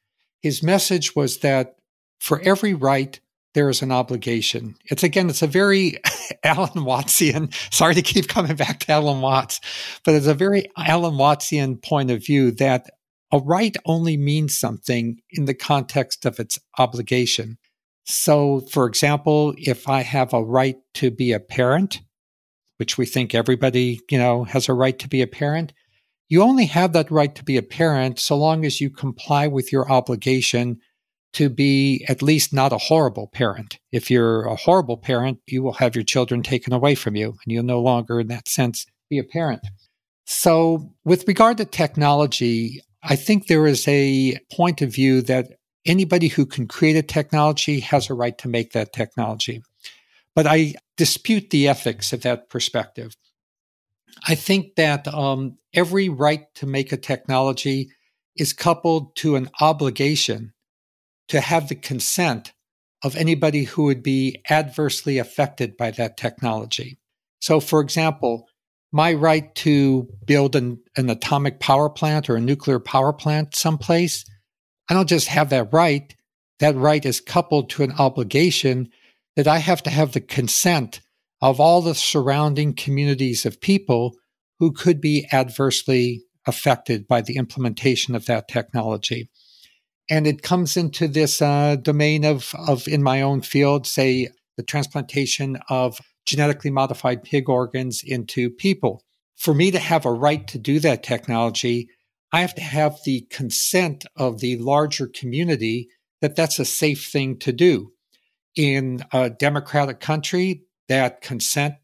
his message was that for every right, there is an obligation. It's again, it's a very Alan Wattsian. Sorry to keep coming back to Alan Watts, but it's a very Alan Wattsian point of view that a right only means something in the context of its obligation. So, for example, if I have a right to be a parent, which we think everybody, you know, has a right to be a parent, you only have that right to be a parent so long as you comply with your obligation to be at least not a horrible parent. If you're a horrible parent, you will have your children taken away from you, and you'll no longer, in that sense, be a parent. So, with regard to technology, I think there is a point of view that anybody who can create a technology has a right to make that technology. But I dispute the ethics of that perspective. I think that um, every right to make a technology is coupled to an obligation to have the consent of anybody who would be adversely affected by that technology. So, for example, my right to build an, an atomic power plant or a nuclear power plant someplace, I don't just have that right. That right is coupled to an obligation that I have to have the consent of all the surrounding communities of people who could be adversely affected by the implementation of that technology. And it comes into this uh, domain of, of, in my own field, say, the transplantation of genetically modified pig organs into people. For me to have a right to do that technology, I have to have the consent of the larger community that that's a safe thing to do. In a democratic country, that consent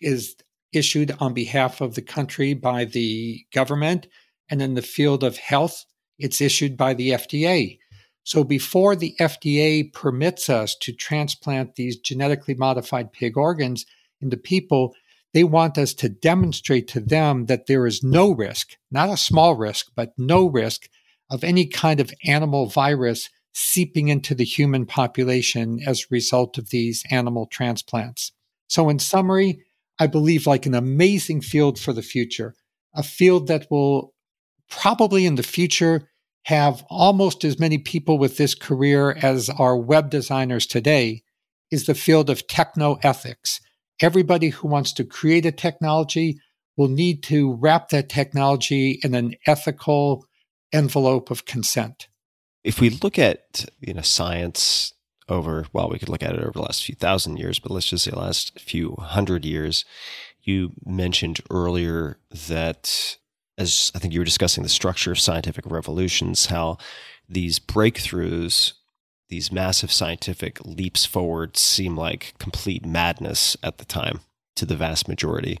is issued on behalf of the country by the government. And in the field of health, it's issued by the FDA. So before the FDA permits us to transplant these genetically modified pig organs into people, they want us to demonstrate to them that there is no risk, not a small risk, but no risk of any kind of animal virus seeping into the human population as a result of these animal transplants. So, in summary, I believe like an amazing field for the future, a field that will probably in the future have almost as many people with this career as are web designers today is the field of techno ethics. Everybody who wants to create a technology will need to wrap that technology in an ethical envelope of consent. If we look at you know science over, well, we could look at it over the last few thousand years, but let's just say the last few hundred years. You mentioned earlier that, as I think you were discussing the structure of scientific revolutions, how these breakthroughs, these massive scientific leaps forward, seem like complete madness at the time to the vast majority.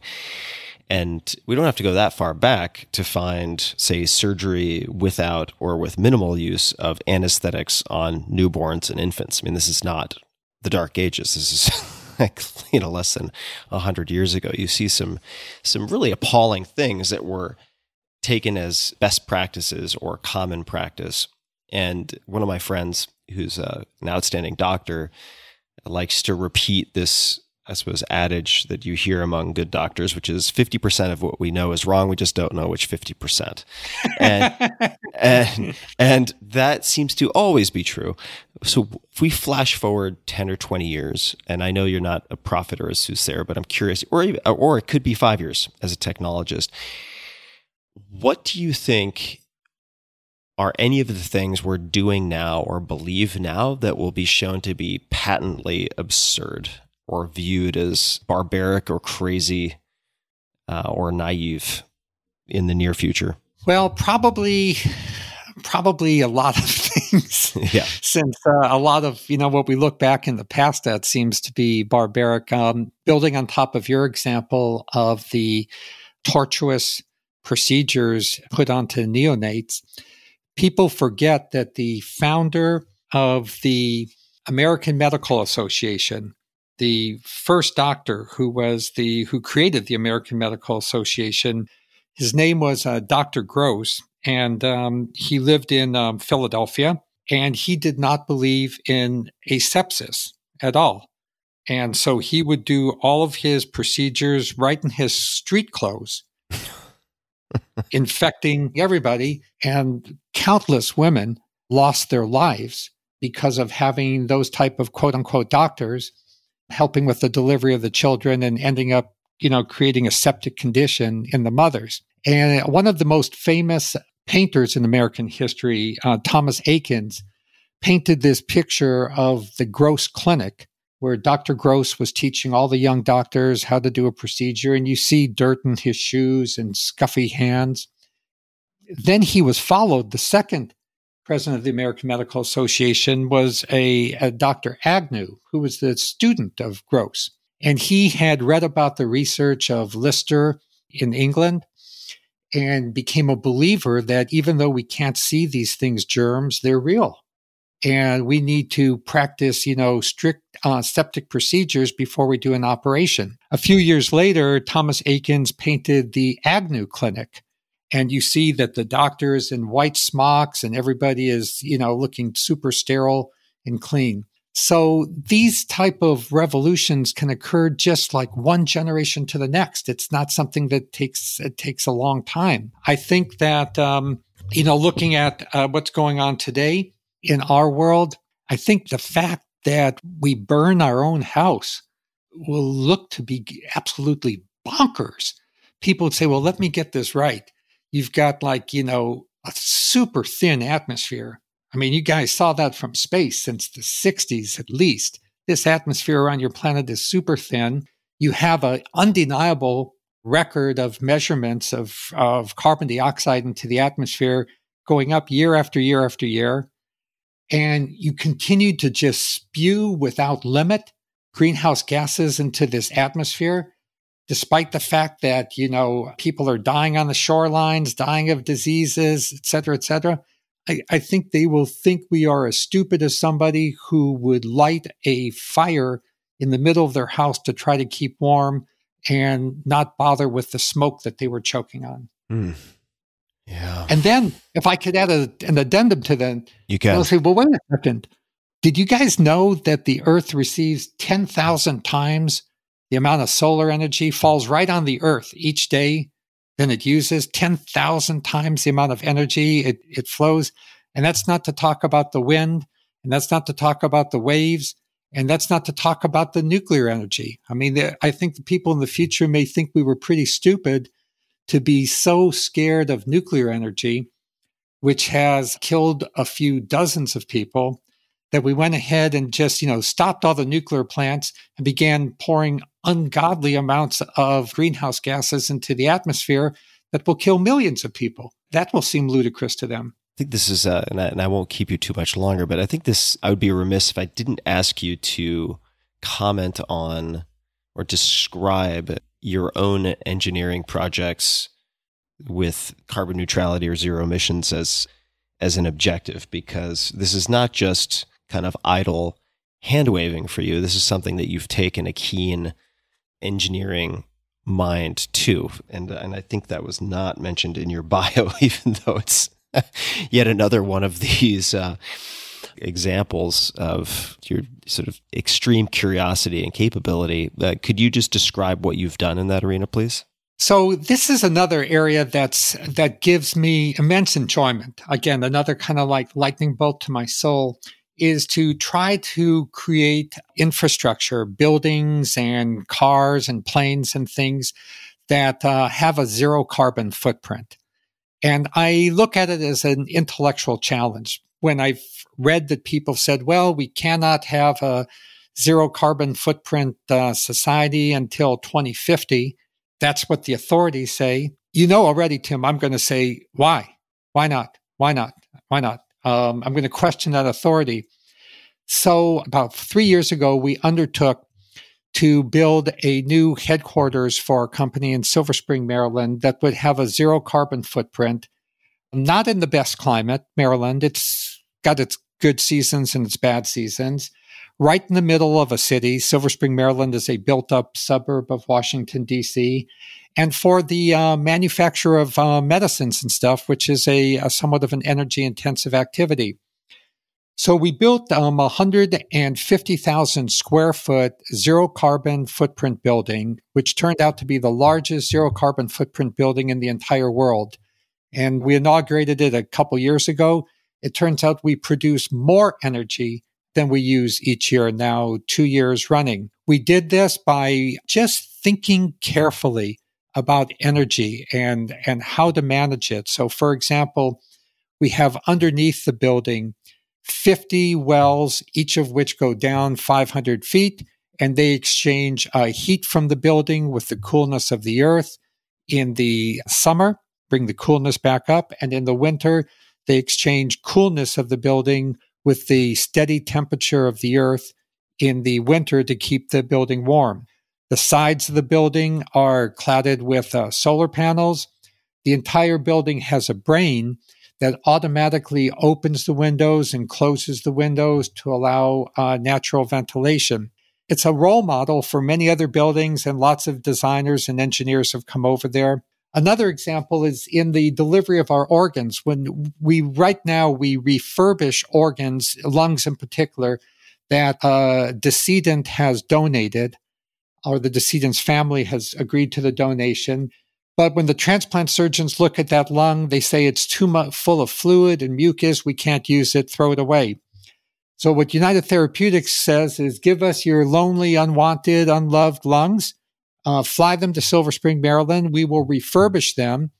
And we don't have to go that far back to find, say, surgery without or with minimal use of anesthetics on newborns and infants. I mean, this is not the dark ages. This is like, you know, less than hundred years ago. You see some, some really appalling things that were taken as best practices or common practice. And one of my friends, who's a, an outstanding doctor, likes to repeat this I suppose, adage that you hear among good doctors, which is 50% of what we know is wrong. We just don't know which 50%. And, and, and that seems to always be true. So if we flash forward 10 or 20 years, and I know you're not a prophet or a soothsayer, but I'm curious, or, or it could be five years as a technologist. What do you think are any of the things we're doing now or believe now that will be shown to be patently absurd or viewed as barbaric or crazy uh, or naive in the near future? Well, probably, probably a lot of things. yeah. Since uh, a lot of you know what we look back in the past that seems to be barbaric. Um, building on top of your example of the tortuous procedures put onto neonates, people forget that the founder of the American Medical Association the first doctor who was the who created the American Medical Association. His name was uh, Dr. Gross, and um, he lived in um, Philadelphia. And he did not believe in asepsis at all. And so he would do all of his procedures right in his street clothes, infecting everybody. And countless women lost their lives because of having those type of quote unquote doctors helping with the delivery of the children and ending up, you know, creating a septic condition in the mothers. And one of the most famous painters in American history, uh, Thomas Eakins, painted this picture of the Gross Clinic, where Dr. Gross was teaching all the young doctors how to do a procedure, and you see dirt in his shoes and scuffy hands. Then he was followed. The second president of the American Medical Association was a, a Dr. Agnew, who was the student of Gross. And he had read about the research of Lister in England and became a believer that even though we can't see these things, germs, they're real. And we need to practice, you know, strict uh, septic procedures before we do an operation. A few years later, Thomas Eakins painted the Agnew Clinic, and you see that the doctors in white smocks and everybody is you know looking super sterile and clean. So these type of revolutions can occur just like one generation to the next. It's not something that takes it takes a long time. I think that um, you know looking at uh, what's going on today in our world i think the fact that we burn our own house will look to be absolutely bonkers people would say well let me get this right you've got like, you know, a super thin atmosphere. I mean, you guys saw that from space since the 60s at least. This atmosphere around your planet is super thin. You have an undeniable record of measurements of, of carbon dioxide into the atmosphere going up year after year after year. And you continue to just spew without limit greenhouse gases into this atmosphere despite the fact that, you know, people are dying on the shorelines, dying of diseases, et cetera, et cetera. I, I think they will think we are as stupid as somebody who would light a fire in the middle of their house to try to keep warm and not bother with the smoke that they were choking on. Mm. Yeah. And then, if I could add a, an addendum to that, you can. I'll say, well, wait a second. Did you guys know that the Earth receives 10,000 times the amount of solar energy falls right on the earth each day than it uses 10,000 times the amount of energy it, it flows. And that's not to talk about the wind. And that's not to talk about the waves. And that's not to talk about the nuclear energy. I mean, I think the people in the future may think we were pretty stupid to be so scared of nuclear energy, which has killed a few dozens of people that we went ahead and just, you know, stopped all the nuclear plants and began pouring ungodly amounts of greenhouse gases into the atmosphere that will kill millions of people. That will seem ludicrous to them. I think this is, uh, and, I, and I won't keep you too much longer, but I think this, I would be remiss if I didn't ask you to comment on or describe your own engineering projects with carbon neutrality or zero emissions as as an objective because this is not just kind of idle hand waving for you. This is something that you've taken a keen engineering mind to. And, and I think that was not mentioned in your bio, even though it's yet another one of these uh, examples of your sort of extreme curiosity and capability. Uh, could you just describe what you've done in that arena, please? So this is another area that's that gives me immense enjoyment. Again, another kind of like lightning bolt to my soul is to try to create infrastructure, buildings and cars and planes and things that uh, have a zero carbon footprint. And I look at it as an intellectual challenge. When I've read that people said, well, we cannot have a zero carbon footprint uh, society until 2050 that's what the authorities say. You know already, Tim, I'm going to say, why? Why not? Why not? Why not? Um, I'm going to question that authority. So, about three years ago, we undertook to build a new headquarters for our company in Silver Spring, Maryland, that would have a zero carbon footprint. Not in the best climate, Maryland. It's got its good seasons and its bad seasons right in the middle of a city. Silver Spring, Maryland is a built up suburb of Washington, D.C. And for the uh, manufacture of uh, medicines and stuff, which is a, a, somewhat of an energy intensive activity. So we built um, a 150,000 square foot zero carbon footprint building, which turned out to be the largest zero carbon footprint building in the entire world. And we inaugurated it a couple years ago. It turns out we produce more energy than we use each year now, two years running. We did this by just thinking carefully about energy and, and how to manage it. So, for example, we have underneath the building 50 wells, each of which go down 500 feet, and they exchange uh, heat from the building with the coolness of the earth. In the summer, bring the coolness back up, and in the winter, they exchange coolness of the building with the steady temperature of the earth in the winter to keep the building warm. The sides of the building are cladded with uh, solar panels. The entire building has a brain that automatically opens the windows and closes the windows to allow uh, natural ventilation. It's a role model for many other buildings, and lots of designers and engineers have come over there. Another example is in the delivery of our organs. When we, right now, we refurbish organs, lungs in particular, that a decedent has donated or the decedent's family has agreed to the donation. But when the transplant surgeons look at that lung, they say it's too much full of fluid and mucus. We can't use it. Throw it away. So what United Therapeutics says is give us your lonely, unwanted, unloved lungs uh, fly them to Silver Spring, Maryland. We will refurbish them.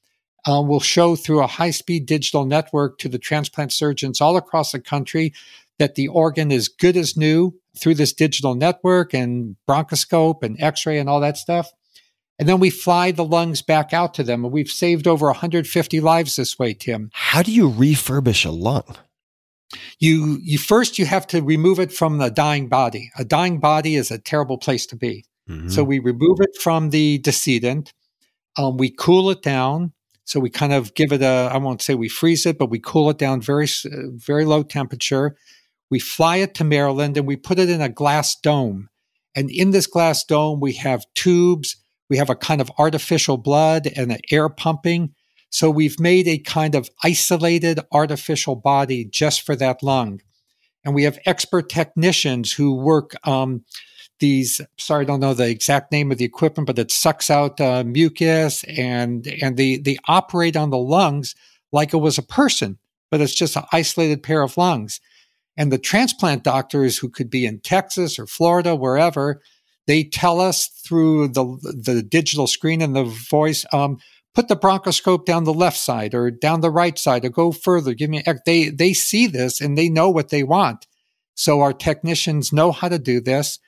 Uh, we'll show through a high speed digital network to the transplant surgeons all across the country that the organ is good as new through this digital network and bronchoscope and x ray and all that stuff. And then we fly the lungs back out to them. And we've saved over 150 lives this way, Tim. How do you refurbish a lung? You, you first, you have to remove it from the dying body. A dying body is a terrible place to be. Mm-hmm. So we remove it from the decedent. Um, we cool it down. So we kind of give it a, I won't say we freeze it, but we cool it down very, very low temperature. We fly it to Maryland and we put it in a glass dome. And in this glass dome, we have tubes. We have a kind of artificial blood and an air pumping. So we've made a kind of isolated artificial body just for that lung. And we have expert technicians who work um, these sorry i don't know the exact name of the equipment but it sucks out uh, mucus and and they they operate on the lungs like it was a person but it's just an isolated pair of lungs. And the transplant doctors who could be in texas or florida wherever they tell us through the the digital screen and the voice um, put the bronchoscope down the left side or down the right side or go further. Give me they they see this and they know what they want. So our technicians know how to do this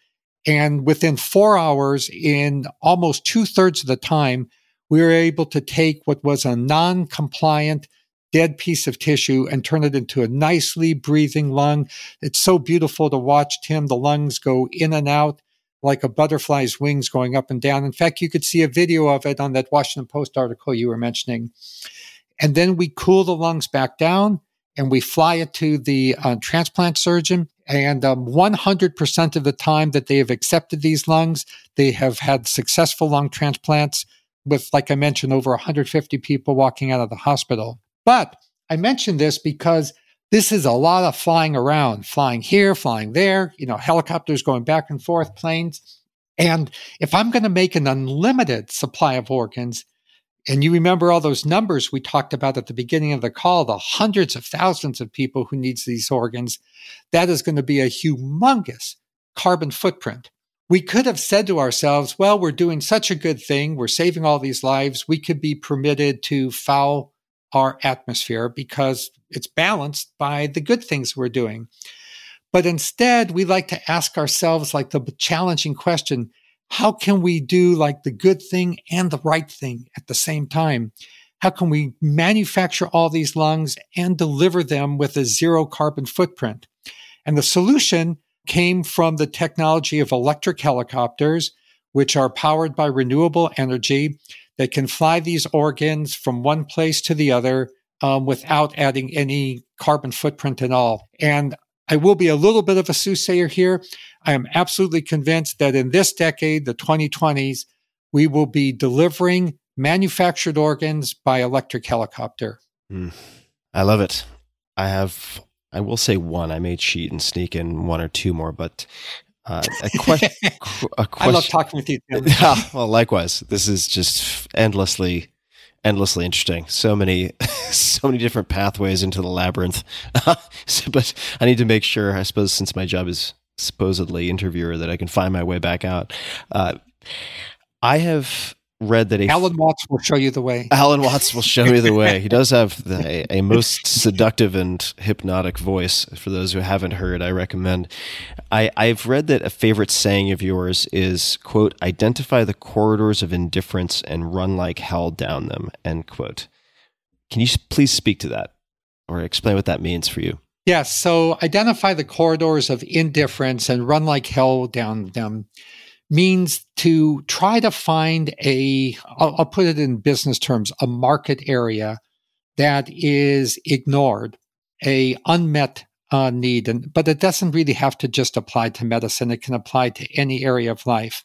and within four hours, in almost two thirds of the time, we were able to take what was a non compliant dead piece of tissue and turn it into a nicely breathing lung. It's so beautiful to watch, Tim. The lungs go in and out like a butterfly's wings going up and down. In fact, you could see a video of it on that Washington Post article you were mentioning. And then we cool the lungs back down and we fly it to the uh, transplant surgeon. And um, 100% of the time that they have accepted these lungs, they have had successful lung transplants with, like I mentioned, over 150 people walking out of the hospital. But I mention this because this is a lot of flying around, flying here, flying there, you know, helicopters going back and forth, planes. And if I'm going to make an unlimited supply of organs, and you remember all those numbers we talked about at the beginning of the call, the hundreds of thousands of people who needs these organs, that is going to be a humongous carbon footprint. We could have said to ourselves, well, we're doing such a good thing. We're saving all these lives. We could be permitted to foul our atmosphere because it's balanced by the good things we're doing. But instead, we like to ask ourselves like the challenging question, how can we do like the good thing and the right thing at the same time? How can we manufacture all these lungs and deliver them with a zero carbon footprint? And the solution came from the technology of electric helicopters, which are powered by renewable energy that can fly these organs from one place to the other um, without adding any carbon footprint at all. And I will be a little bit of a soothsayer here. I am absolutely convinced that in this decade, the 2020s, we will be delivering manufactured organs by electric helicopter. Mm, I love it. I have, I will say one. I may cheat and sneak in one or two more, but uh, a, que- a question. I love talking with you. Yeah, well, likewise. This is just endlessly, endlessly interesting. So many, so many different pathways into the labyrinth. but I need to make sure. I suppose since my job is supposedly interviewer, that I can find my way back out. Uh, I have read that a Alan Watts will show you the way. Alan Watts will show you the way. He does have the, a, a, most seductive and hypnotic voice. For those who haven't heard, I recommend. I, I've read that a favorite saying of yours is quote identify the corridors of indifference and run like hell down them end quote. Can you please speak to that or explain what that means for you? Yes. So identify the corridors of indifference and run like hell down them means to try to find a, I'll, I'll put it in business terms, a market area that is ignored, a unmet uh, need. And, but it doesn't really have to just apply to medicine. It can apply to any area of life.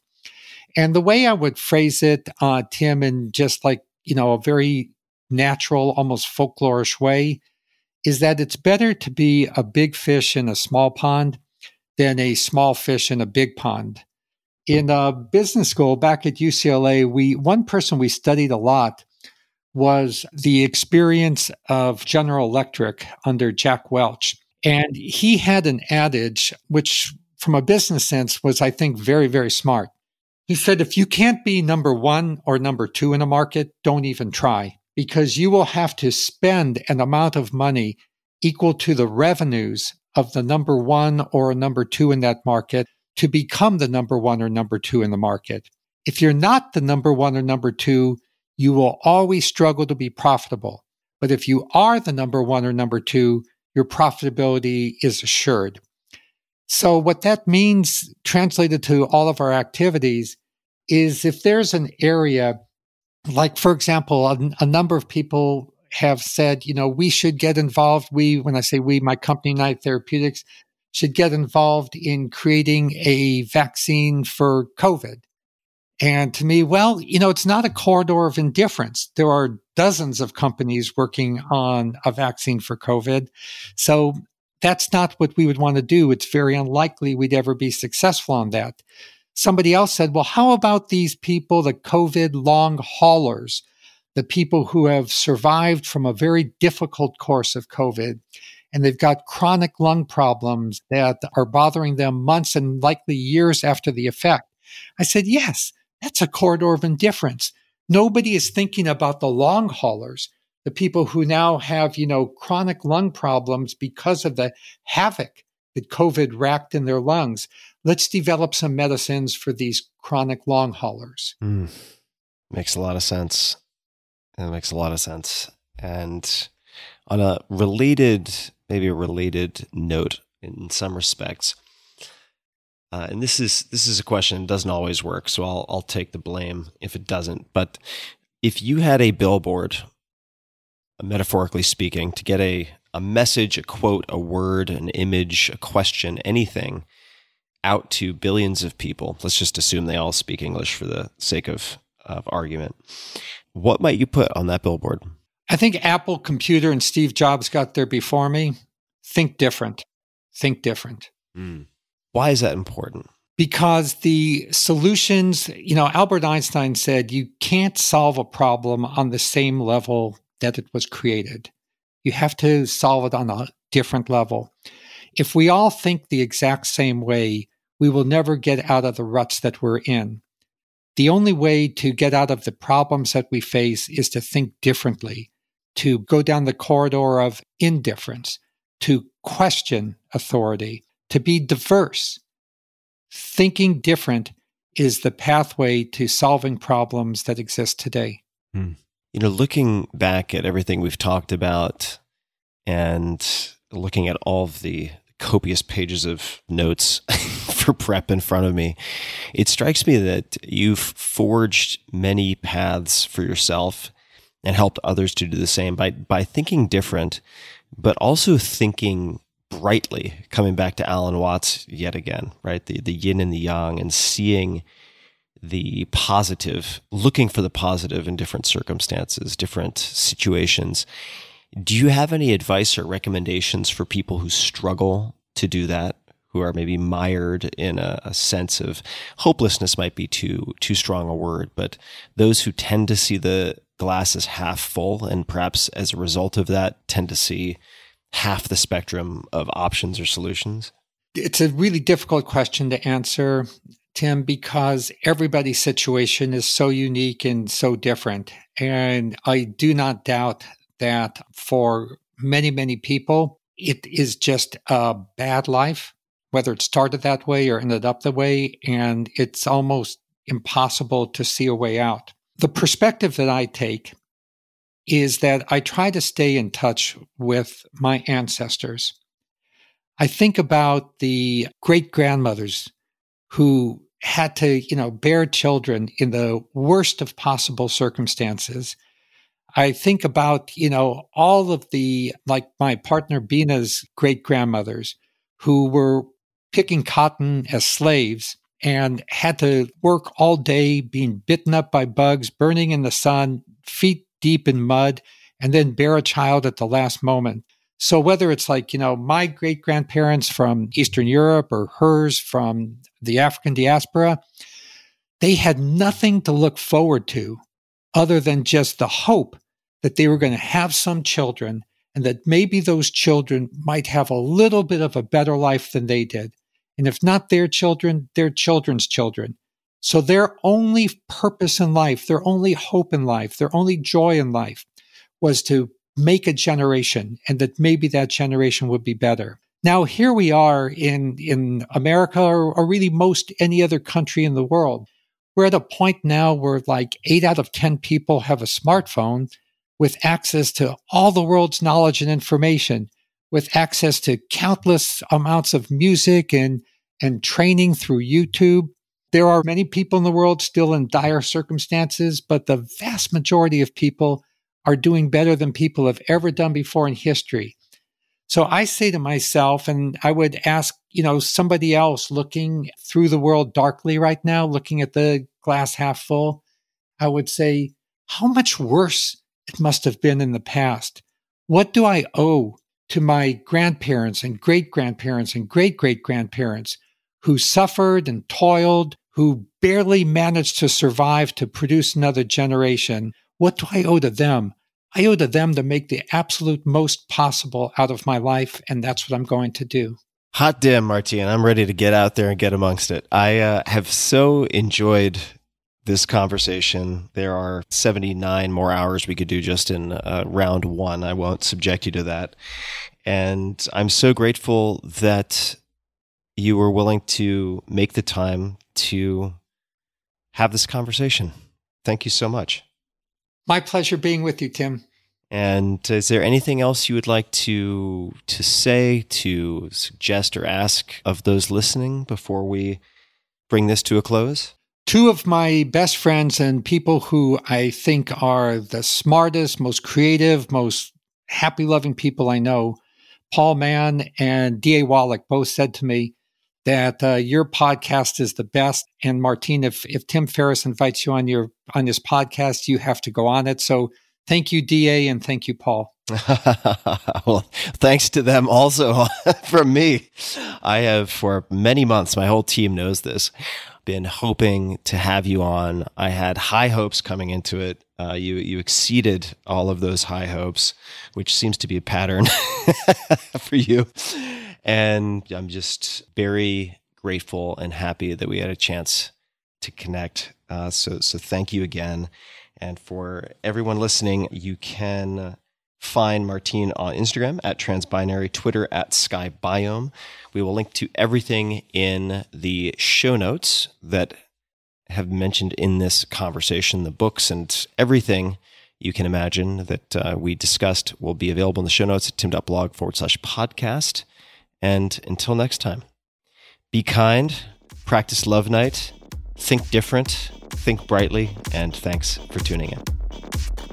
And the way I would phrase it, uh, Tim, in just like, you know, a very natural, almost folklorish way, is that it's better to be a big fish in a small pond than a small fish in a big pond in a business school back at UCLA, we one person we studied a lot was the experience of General Electric under Jack Welch. And he had an adage, which from a business sense was, I think, very, very smart. He said, if you can't be number one or number two in a market, don't even try because you will have to spend an amount of money equal to the revenues of the number one or number two in that market to become the number one or number two in the market. If you're not the number one or number two, you will always struggle to be profitable. But if you are the number one or number two, your profitability is assured. So, what that means, translated to all of our activities, is if there's an area, like, for example, a, a number of people have said, you know, we should get involved. We, when I say we, my company, United Therapeutics, should get involved in creating a vaccine for COVID. And to me, well, you know, it's not a corridor of indifference. There are dozens of companies working on a vaccine for COVID. So that's not what we would want to do. It's very unlikely we'd ever be successful on that. Somebody else said, well, how about these people, the COVID long haulers, the people who have survived from a very difficult course of COVID and they've got chronic lung problems that are bothering them months and likely years after the effect. I said, yes, that's a corridor of indifference. Nobody is thinking about the long haulers, the people who now have, you know, chronic lung problems because of the havoc that COVID racked in their lungs. Let's develop some medicines for these chronic long haulers. Mm, makes a lot of sense. It makes a lot of sense. And on a related maybe a related note in some respects. Uh, and this is this is a question that doesn't always work, so I'll I'll take the blame if it doesn't. But if you had a billboard, metaphorically speaking, to get a a message, a quote, a word, an image, a question, anything out to billions of people, let's just assume they all speak English for the sake of, of argument. What might you put on that billboard? I think Apple Computer and Steve Jobs got there before me. think different. Think different. Mm. Why is that important? Because the solutions, you know, Albert Einstein said you can't solve a problem on the same level that it was created. You have to solve it on a different level. If we all think the exact same way, we will never get out of the ruts that we're in. The only way to get out of the problems that we face is to think differently, to go down the corridor of indifference, to question authority, to be diverse. Thinking different is the pathway to solving problems that exist today. Hmm. You know, looking back at everything we've talked about and looking at all of the copious pages of notes for prep in front of me, it strikes me that you've forged many paths for yourself and helped others to do the same by by thinking different, but also thinking brightly. Coming back to Alan Watts yet again, right? The the yin and the yang, and seeing the positive, looking for the positive in different circumstances, different situations. Do you have any advice or recommendations for people who struggle to do that? Who are maybe mired in a, a, sense of hopelessness might be too too strong a word, but those who tend to see the glass is half full and perhaps as a result of that tend to see half the spectrum of options or solutions? It's a really difficult question to answer, Tim, because everybody's situation is so unique and so different. And I do not doubt that for many, many people, it is just a bad life, whether it started that way or ended up the way. And it's almost impossible to see a way out. The perspective that I take is that I try to stay in touch with my ancestors. I think about the great grandmothers who had to, you know, bear children in the worst of possible circumstances. I think about, you know, all of the, like my partner Bina's great grandmothers who were picking cotton as slaves and had to work all day being bitten up by bugs, burning in the sun, feet deep in mud, and then bear a child at the last moment. So whether it's like, you know, my great grandparents from Eastern Europe or hers from the African diaspora, they had nothing to look forward to other than just the hope that they were going to have some children and that maybe those children might have a little bit of a better life than they did. And if not their children, their children's children. So their only purpose in life, their only hope in life, their only joy in life was to make a generation and that maybe that generation would be better. Now here we are in, in America or, or really most any other country in the world. We're at a point now where like eight out of 10 people have a smartphone with access to all the world's knowledge and information with access to countless amounts of music and, and training through YouTube. There are many people in the world still in dire circumstances, but the vast majority of people are doing better than people have ever done before in history. So I say to myself, and I would ask, you know, somebody else looking through the world darkly right now, looking at the glass half full, I would say, how much worse it must have been in the past? What do I owe to my grandparents and great grandparents and great great grandparents who suffered and toiled, who barely managed to survive to produce another generation. What do I owe to them? I owe to them to make the absolute most possible out of my life, and that's what I'm going to do. Hot damn, Martine. I'm ready to get out there and get amongst it. I uh, have so enjoyed this conversation. There are 79 more hours we could do just in uh, round one. I won't subject you to that. And I'm so grateful that you were willing to make the time to have this conversation. Thank you so much. My pleasure being with you, Tim. And is there anything else you would like to to say, to suggest or ask of those listening before we bring this to a close? Two of my best friends and people who I think are the smartest, most creative, most happy loving people I know, Paul Mann and D.A. Wallach, both said to me that uh, your podcast is the best. And Martine, if, if Tim Ferriss invites you on your on this podcast, you have to go on it. So thank you, D.A., and thank you, Paul. well, thanks to them also from me. I have for many months, my whole team knows this, been hoping to have you on. I had high hopes coming into it. Uh, you you exceeded all of those high hopes, which seems to be a pattern for you. And I'm just very grateful and happy that we had a chance to connect. Uh, so so thank you again. And for everyone listening, you can find Martine on Instagram at transbinary, Twitter at skybiome. We will link to everything in the show notes that have mentioned in this conversation, the books and everything you can imagine that uh, we discussed will be available in the show notes at tim.blog forward slash podcast. And until next time, be kind, practice love night, think different, think brightly, and thanks for tuning in.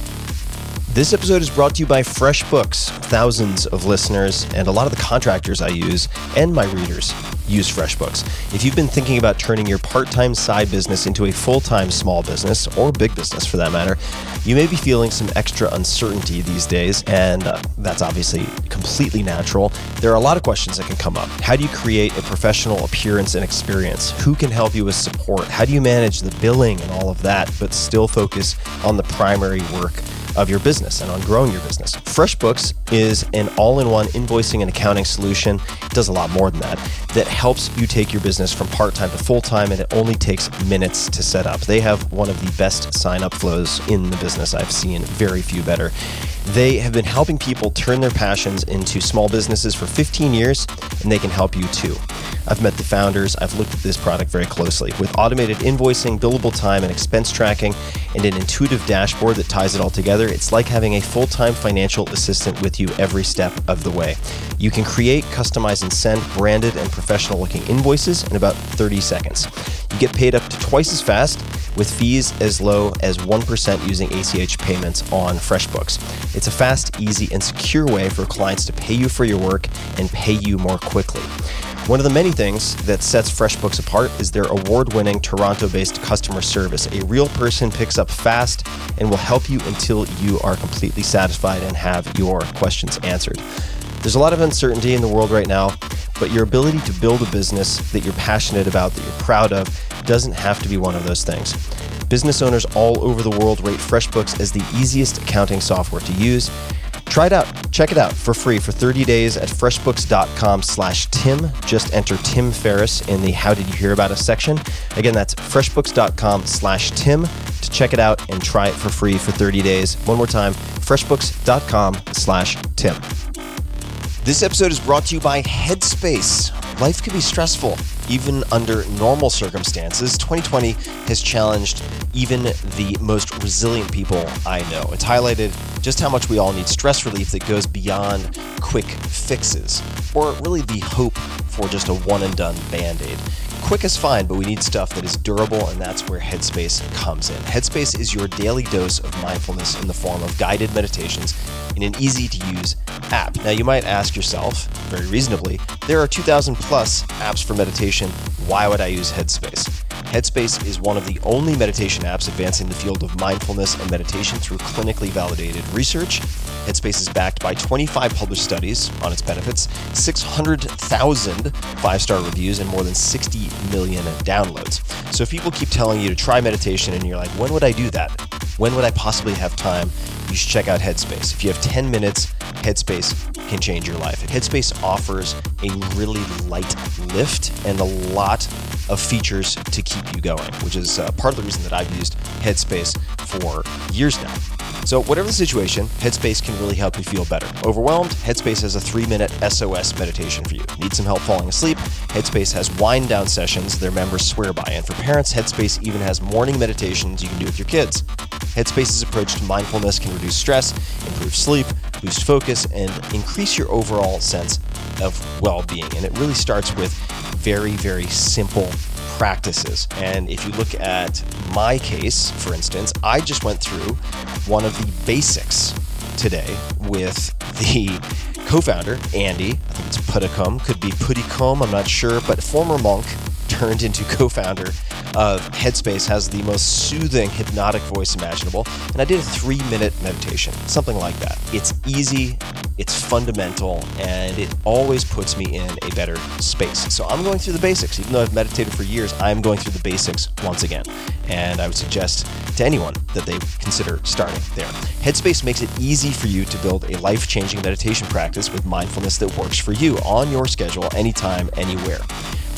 This episode is brought to you by FreshBooks. Thousands of listeners and a lot of the contractors I use and my readers use FreshBooks. If you've been thinking about turning your part time side business into a full time small business, or big business for that matter, you may be feeling some extra uncertainty these days, and uh, that's obviously completely natural. There are a lot of questions that can come up. How do you create a professional appearance and experience? Who can help you with support? How do you manage the billing and all of that, but still focus on the primary work? Of your business and on growing your business. FreshBooks is an all in one invoicing and accounting solution. It does a lot more than that, that helps you take your business from part time to full time, and it only takes minutes to set up. They have one of the best sign up flows in the business I've seen, very few better. They have been helping people turn their passions into small businesses for 15 years, and they can help you too. I've met the founders, I've looked at this product very closely. With automated invoicing, billable time, and expense tracking, and an intuitive dashboard that ties it all together, it's like having a full time financial assistant with you every step of the way. You can create, customize, and send branded and professional looking invoices in about 30 seconds. You get paid up to twice as fast with fees as low as 1% using ACH payments on FreshBooks. A fast, easy, and secure way for clients to pay you for your work and pay you more quickly. One of the many things that sets FreshBooks apart is their award winning Toronto based customer service. A real person picks up fast and will help you until you are completely satisfied and have your questions answered. There's a lot of uncertainty in the world right now, but your ability to build a business that you're passionate about, that you're proud of, doesn't have to be one of those things. Business owners all over the world rate FreshBooks as the easiest accounting software to use Try it out. Check it out for free for 30 days at freshbooks.com slash Tim. Just enter Tim Ferriss in the How Did You Hear About Us section. Again, that's freshbooks.com slash Tim to check it out and try it for free for 30 days. One more time, freshbooks.com slash Tim. This episode is brought to you by Headspace. Life can be stressful, even under normal circumstances. 2020 has challenged even the most resilient people I know. It's highlighted just how much we all need stress relief that goes beyond quick fixes, or really the hope for just a one and done band aid. Quick is fine, but we need stuff that is durable, and that's where Headspace comes in. Headspace is your daily dose of mindfulness in the form of guided meditations in an easy to use app. Now, you might ask yourself, very reasonably, there are 2,000 plus apps for meditation. Why would I use Headspace? Headspace is one of the only meditation apps advancing the field of mindfulness and meditation through clinically validated research. Headspace is backed by 25 published studies on its benefits, 600,000 five star reviews, and more than 60 million downloads. So if people keep telling you to try meditation and you're like, when would I do that? when would I possibly have time? You should check out Headspace. If you have 10 minutes, Headspace can change your life. Headspace offers a really light lift and a lot of features to keep you going, which is uh, part of the reason that I've used Headspace for years now. So, whatever the situation, Headspace can really help you feel better. Overwhelmed? Headspace has a three minute SOS meditation for you. Need some help falling asleep? Headspace has wind down sessions their members swear by. And for parents, Headspace even has morning meditations you can do with your kids. Headspace's approach to mindfulness can reduce stress, improve sleep, boost focus, and increase your overall sense of well being. And it really starts with very, very simple practices. And if you look at my case, for instance, I just went through one of the basics today with the co-founder Andy. I think it's Pudicum, could be Pudicum, I'm not sure, but former monk turned into co-founder of Headspace has the most soothing hypnotic voice imaginable, and I did a three-minute meditation, something like that. It's easy, it's fundamental, and it always puts me in a better space. So I'm going through the basics, even though I've meditated for years. I'm going through the basics once again, and I would suggest to anyone that they consider starting there. Headspace makes it easy for you to build a life-changing meditation practice with mindfulness that works for you on your schedule, anytime, anywhere.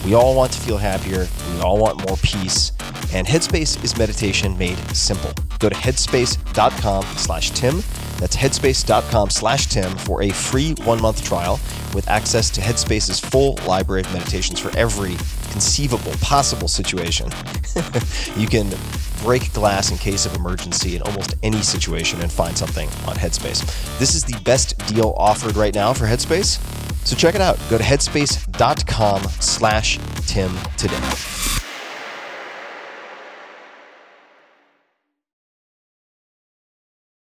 We all want to feel happier. We all want more peace. And Headspace is meditation made simple. Go to headspace.com slash Tim. That's headspace.com slash Tim for a free one month trial with access to Headspace's full library of meditations for every conceivable possible situation. you can break glass in case of emergency in almost any situation and find something on Headspace. This is the best deal offered right now for Headspace. So check it out. Go to headspace.com slash Tim today.